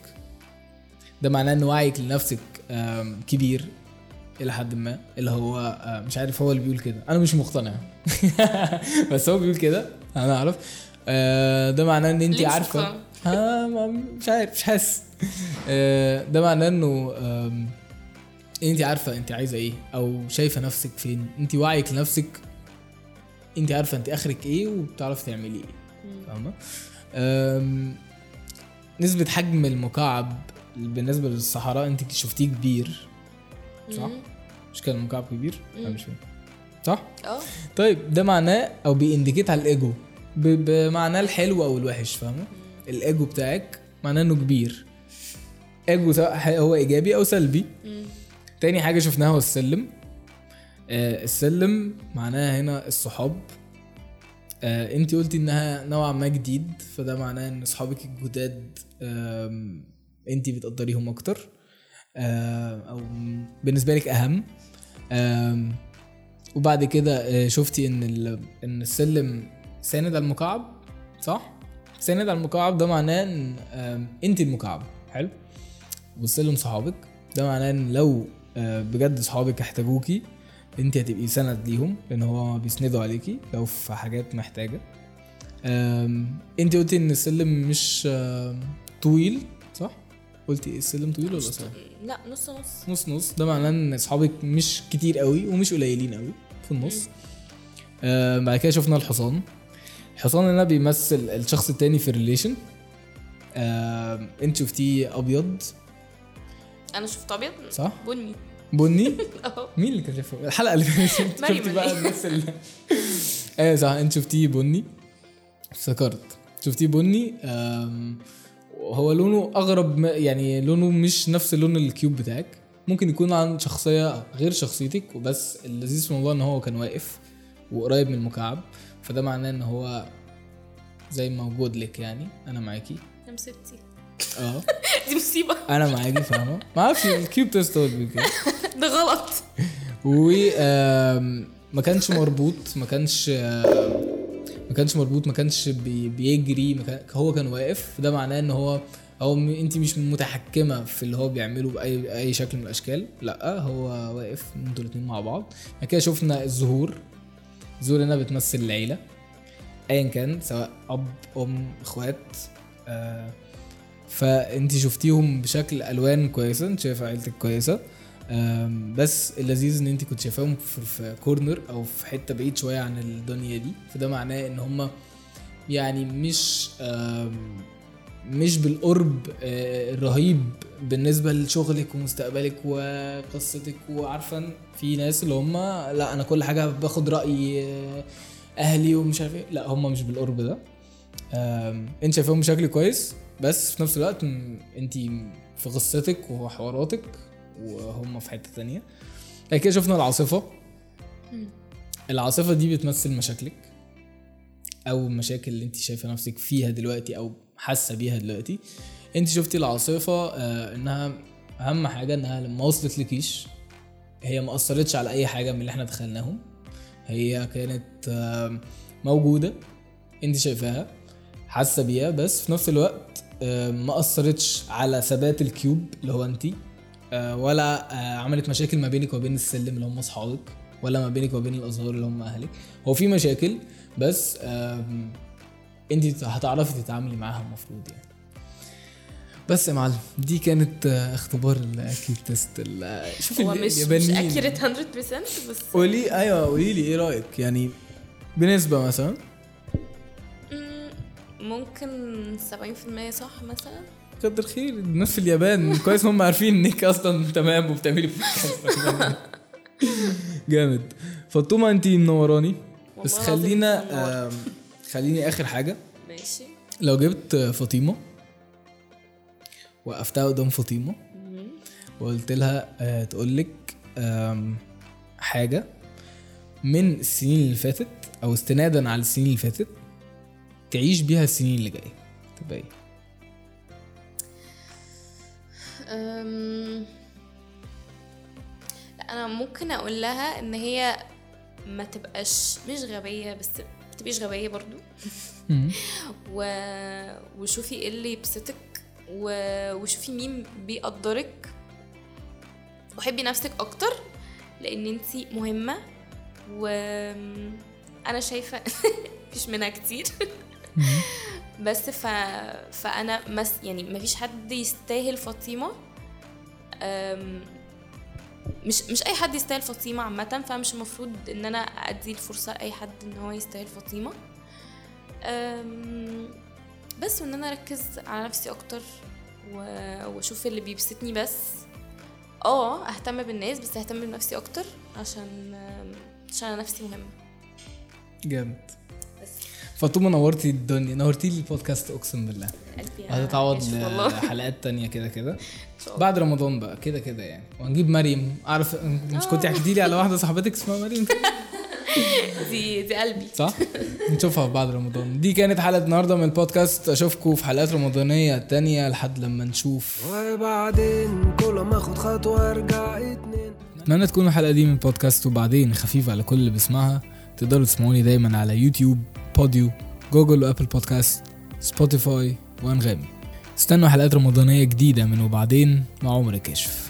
ده معناه إن وعيك لنفسك كبير إلى حد ما. اللي هو آه، مش عارف هو اللي بيقول كده. أنا مش مقتنع. بس هو بيقول كده. أنا أعرف. آه، ده معناه إن أنت عارفة؟ آه مش عارف مش حاسس. آه، ده معناه إنه انت عارفة انت عايزة إيه أو شايفة نفسك فين انت وعيك لنفسك انت عارفة انت اخرك إيه وبتعرفي تعملي إيه فاهمة آم، نسبة حجم المكعب بالنسبة للصحراء انت شفتيه كبير صح؟ مم. مش كان المكعب كبير؟ أنا مم. مش فاهم صح؟ آه طيب ده معناه أو ب indicate على الايجو بمعناه الحلو أو الوحش فاهمة؟ الايجو بتاعك معناه انه كبير ايجو سواء هو ايجابي أو سلبي مم. تاني حاجة شفناها هو السلم. آه السلم معناها هنا الصحاب. آه انت قلتي انها نوعا ما جديد فده معناه ان اصحابك الجداد آم، انت بتقدريهم أكتر. آه، أو بالنسبة لك أهم. آم، وبعد كده آه، شفتي إن إن السلم ساند على المكعب صح؟ ساند على المكعب ده معناه إن انت المكعب حلو؟ والسلم صحابك ده معناه إن لو آه، بجد صحابك احتاجوكي انت هتبقي سند ليهم لأن هو بيسندوا عليكي لو في حاجات محتاجة. انت قلتي إن السلم مش طويل صح؟ قلتي إيه السلم طويل ولا قصير لا نص نص. نص نص. ده معناه إن اصحابك مش كتير قوي ومش قليلين قوي في النص. آه بعد كده شفنا الحصان. الحصان هنا بيمثل الشخص التاني في الريليشن. آه انت شفتيه أبيض؟ أنا شفت أبيض؟ صح. بني. بني؟ مين اللي كان شايفه الحلقة اللي فاتت. شفتي بقى الناس اللي أيوه صح. انت شفتيه بني؟ افتكرت. شفتيه بني؟ هو لونه أغرب يعني لونه مش نفس لون ال cube بتاعك. ممكن يكون عن شخصية غير شخصيتك وبس اللذيذ في الموضوع إن هو كان واقف وقريب من المكعب. فده معناه إن هو زي موجود لك يعني. أنا معاكي. مصيبتي آه. دي مصيبة. أنا معاكي فاهمة؟ ما أعرفش ال cube test كده ده غلط. و ما كانش مربوط ما كانش ما كانش مربوط ما كانش بي- بيجري ما كان هو كان واقف. ده معناه إن هو م- أنت مش متحكمة في اللي هو بيعمله بأي أي شكل من الأشكال. لأ هو واقف أنتوا الاتنين مع بعض. بعد كده شفنا الزهور. الزهور هنا بتمثل العيلة. ايا كان سواء أب أم إخوات آه فانت شفتيهم بشكل ألوان كويسة انت شايفة عيلتك كويسة. بس اللذيذ إن انت كنت شايفاهم في, كورنر أو في حتة بعيد شوية عن الدنيا دي. فده معناه إن هم يعني مش مش بالقرب آه، الرهيب بالنسبة لشغلك ومستقبلك وقصتك. وعارفة في ناس اللي هم لا أنا كل حاجة باخد رأي آه، أهلي ومش عارف إيه. لا هم مش بالقرب ده. انت شايفاهم بشكل كويس. بس في نفس الوقت انت في قصتك وحواراتك وهم في حتة تانية. بعد كده شفنا العاصفة. العاصفة دي بتمثل مشاكلك أو المشاكل اللي انت شايفة نفسك فيها دلوقتي أو حاسة بيها دلوقتي. انت شفتي العاصفة آه إنها أهم حاجة إنها لما وصلت لكيش هي ما أثرتش على أي حاجة من اللي إحنا دخلناهم. هي كانت آه موجودة انت شايفاها حاسة بيها بس في نفس الوقت ما أثرتش على ثبات ال cube اللي هو انت ولا آه، عملت مشاكل ما بينك وبين السلم اللي هم أصحابك ولا ما بينك وبين الأزهار اللي هم أهلك. هو في مشاكل بس انت هتعرفي تتعاملي معاها المفروض يعني. بس يا معلم دي كانت آه، اختبار ال cube test شوف هو مش مش اليابانيين. accurate 100% بس قولي أيوه قولي لي إيه رأيك؟ يعني بنسبة مثلا. ممكن 70% صح مثلا؟ كتر خير الناس في اليابان. كويس هم عارفين انك أصلا تمام وبتعملي بودكاست جامد. فاطمه أنت منوراني. بس خلينا خليني آخر حاجة. ماشي. لو جبت فاطمة وقفتها قدام فاطمة. وقلت لها آه، تقول لك حاجة. من السنين اللي فاتت أو استنادا على السنين اللي فاتت تعيش بيها السنين اللي جاية. تبقى إيه؟ أم... لا أنا ممكن أقول لها إن هي ما تبقاش مش غبية بس ما تبقيش غبية برضو. و... وشوفي إيه اللي يبسطك و... وشوفي مين بيقدرك. وحبي نفسك أكتر لأن أنتي مهمة و أنا شايفة مفيش منها كتير. بس ف... فأنا مس... يعني مفيش حد يستاهل فاطمة. أم... مش مش أي حد يستاهل فاطمة عامة فمش المفروض إن أنا أدي الفرصة لاي حد إن هو يستاهل فاطمة. أم... بس وإن أنا أركز على نفسي أكتر و... وأشوف اللي بيبسطني بس. آه أهتم بالناس بس أهتم بنفسي أكتر عشان عشان أنا نفسي مهمه جامد. فاطمه نورتي الدنيا نورتي لي البودكاست أقسم بالله. قلبي هتتعوض لحلقات تانية كده كده. إن شاء الله. بعد رمضان بقى كده كده يعني. وهنجيب مريم. اعرف مش كنت حكيتي لي على واحدة صاحبتك اسمها مريم؟ دي دي قلبي. صح؟ نشوفها بعد رمضان. دي كانت حلقة النهارده من البودكاست. أشوفكم في حلقات رمضانية تانية لحد لما نشوف. وبعدين كل ما أخد خطوة أرجع اتنين. اتمنى تكون الحلقة دي من البودكاست. وبعدين خفيفه على كل اللي بيسمعها. تقدروا تسمعوني دايما على يوتيوب. بوديو جوجل وآبل بودكاست سبوتيفاي وأنغامي. استنوا حلقات رمضانية جديدة من وبعدين مع عمر كشف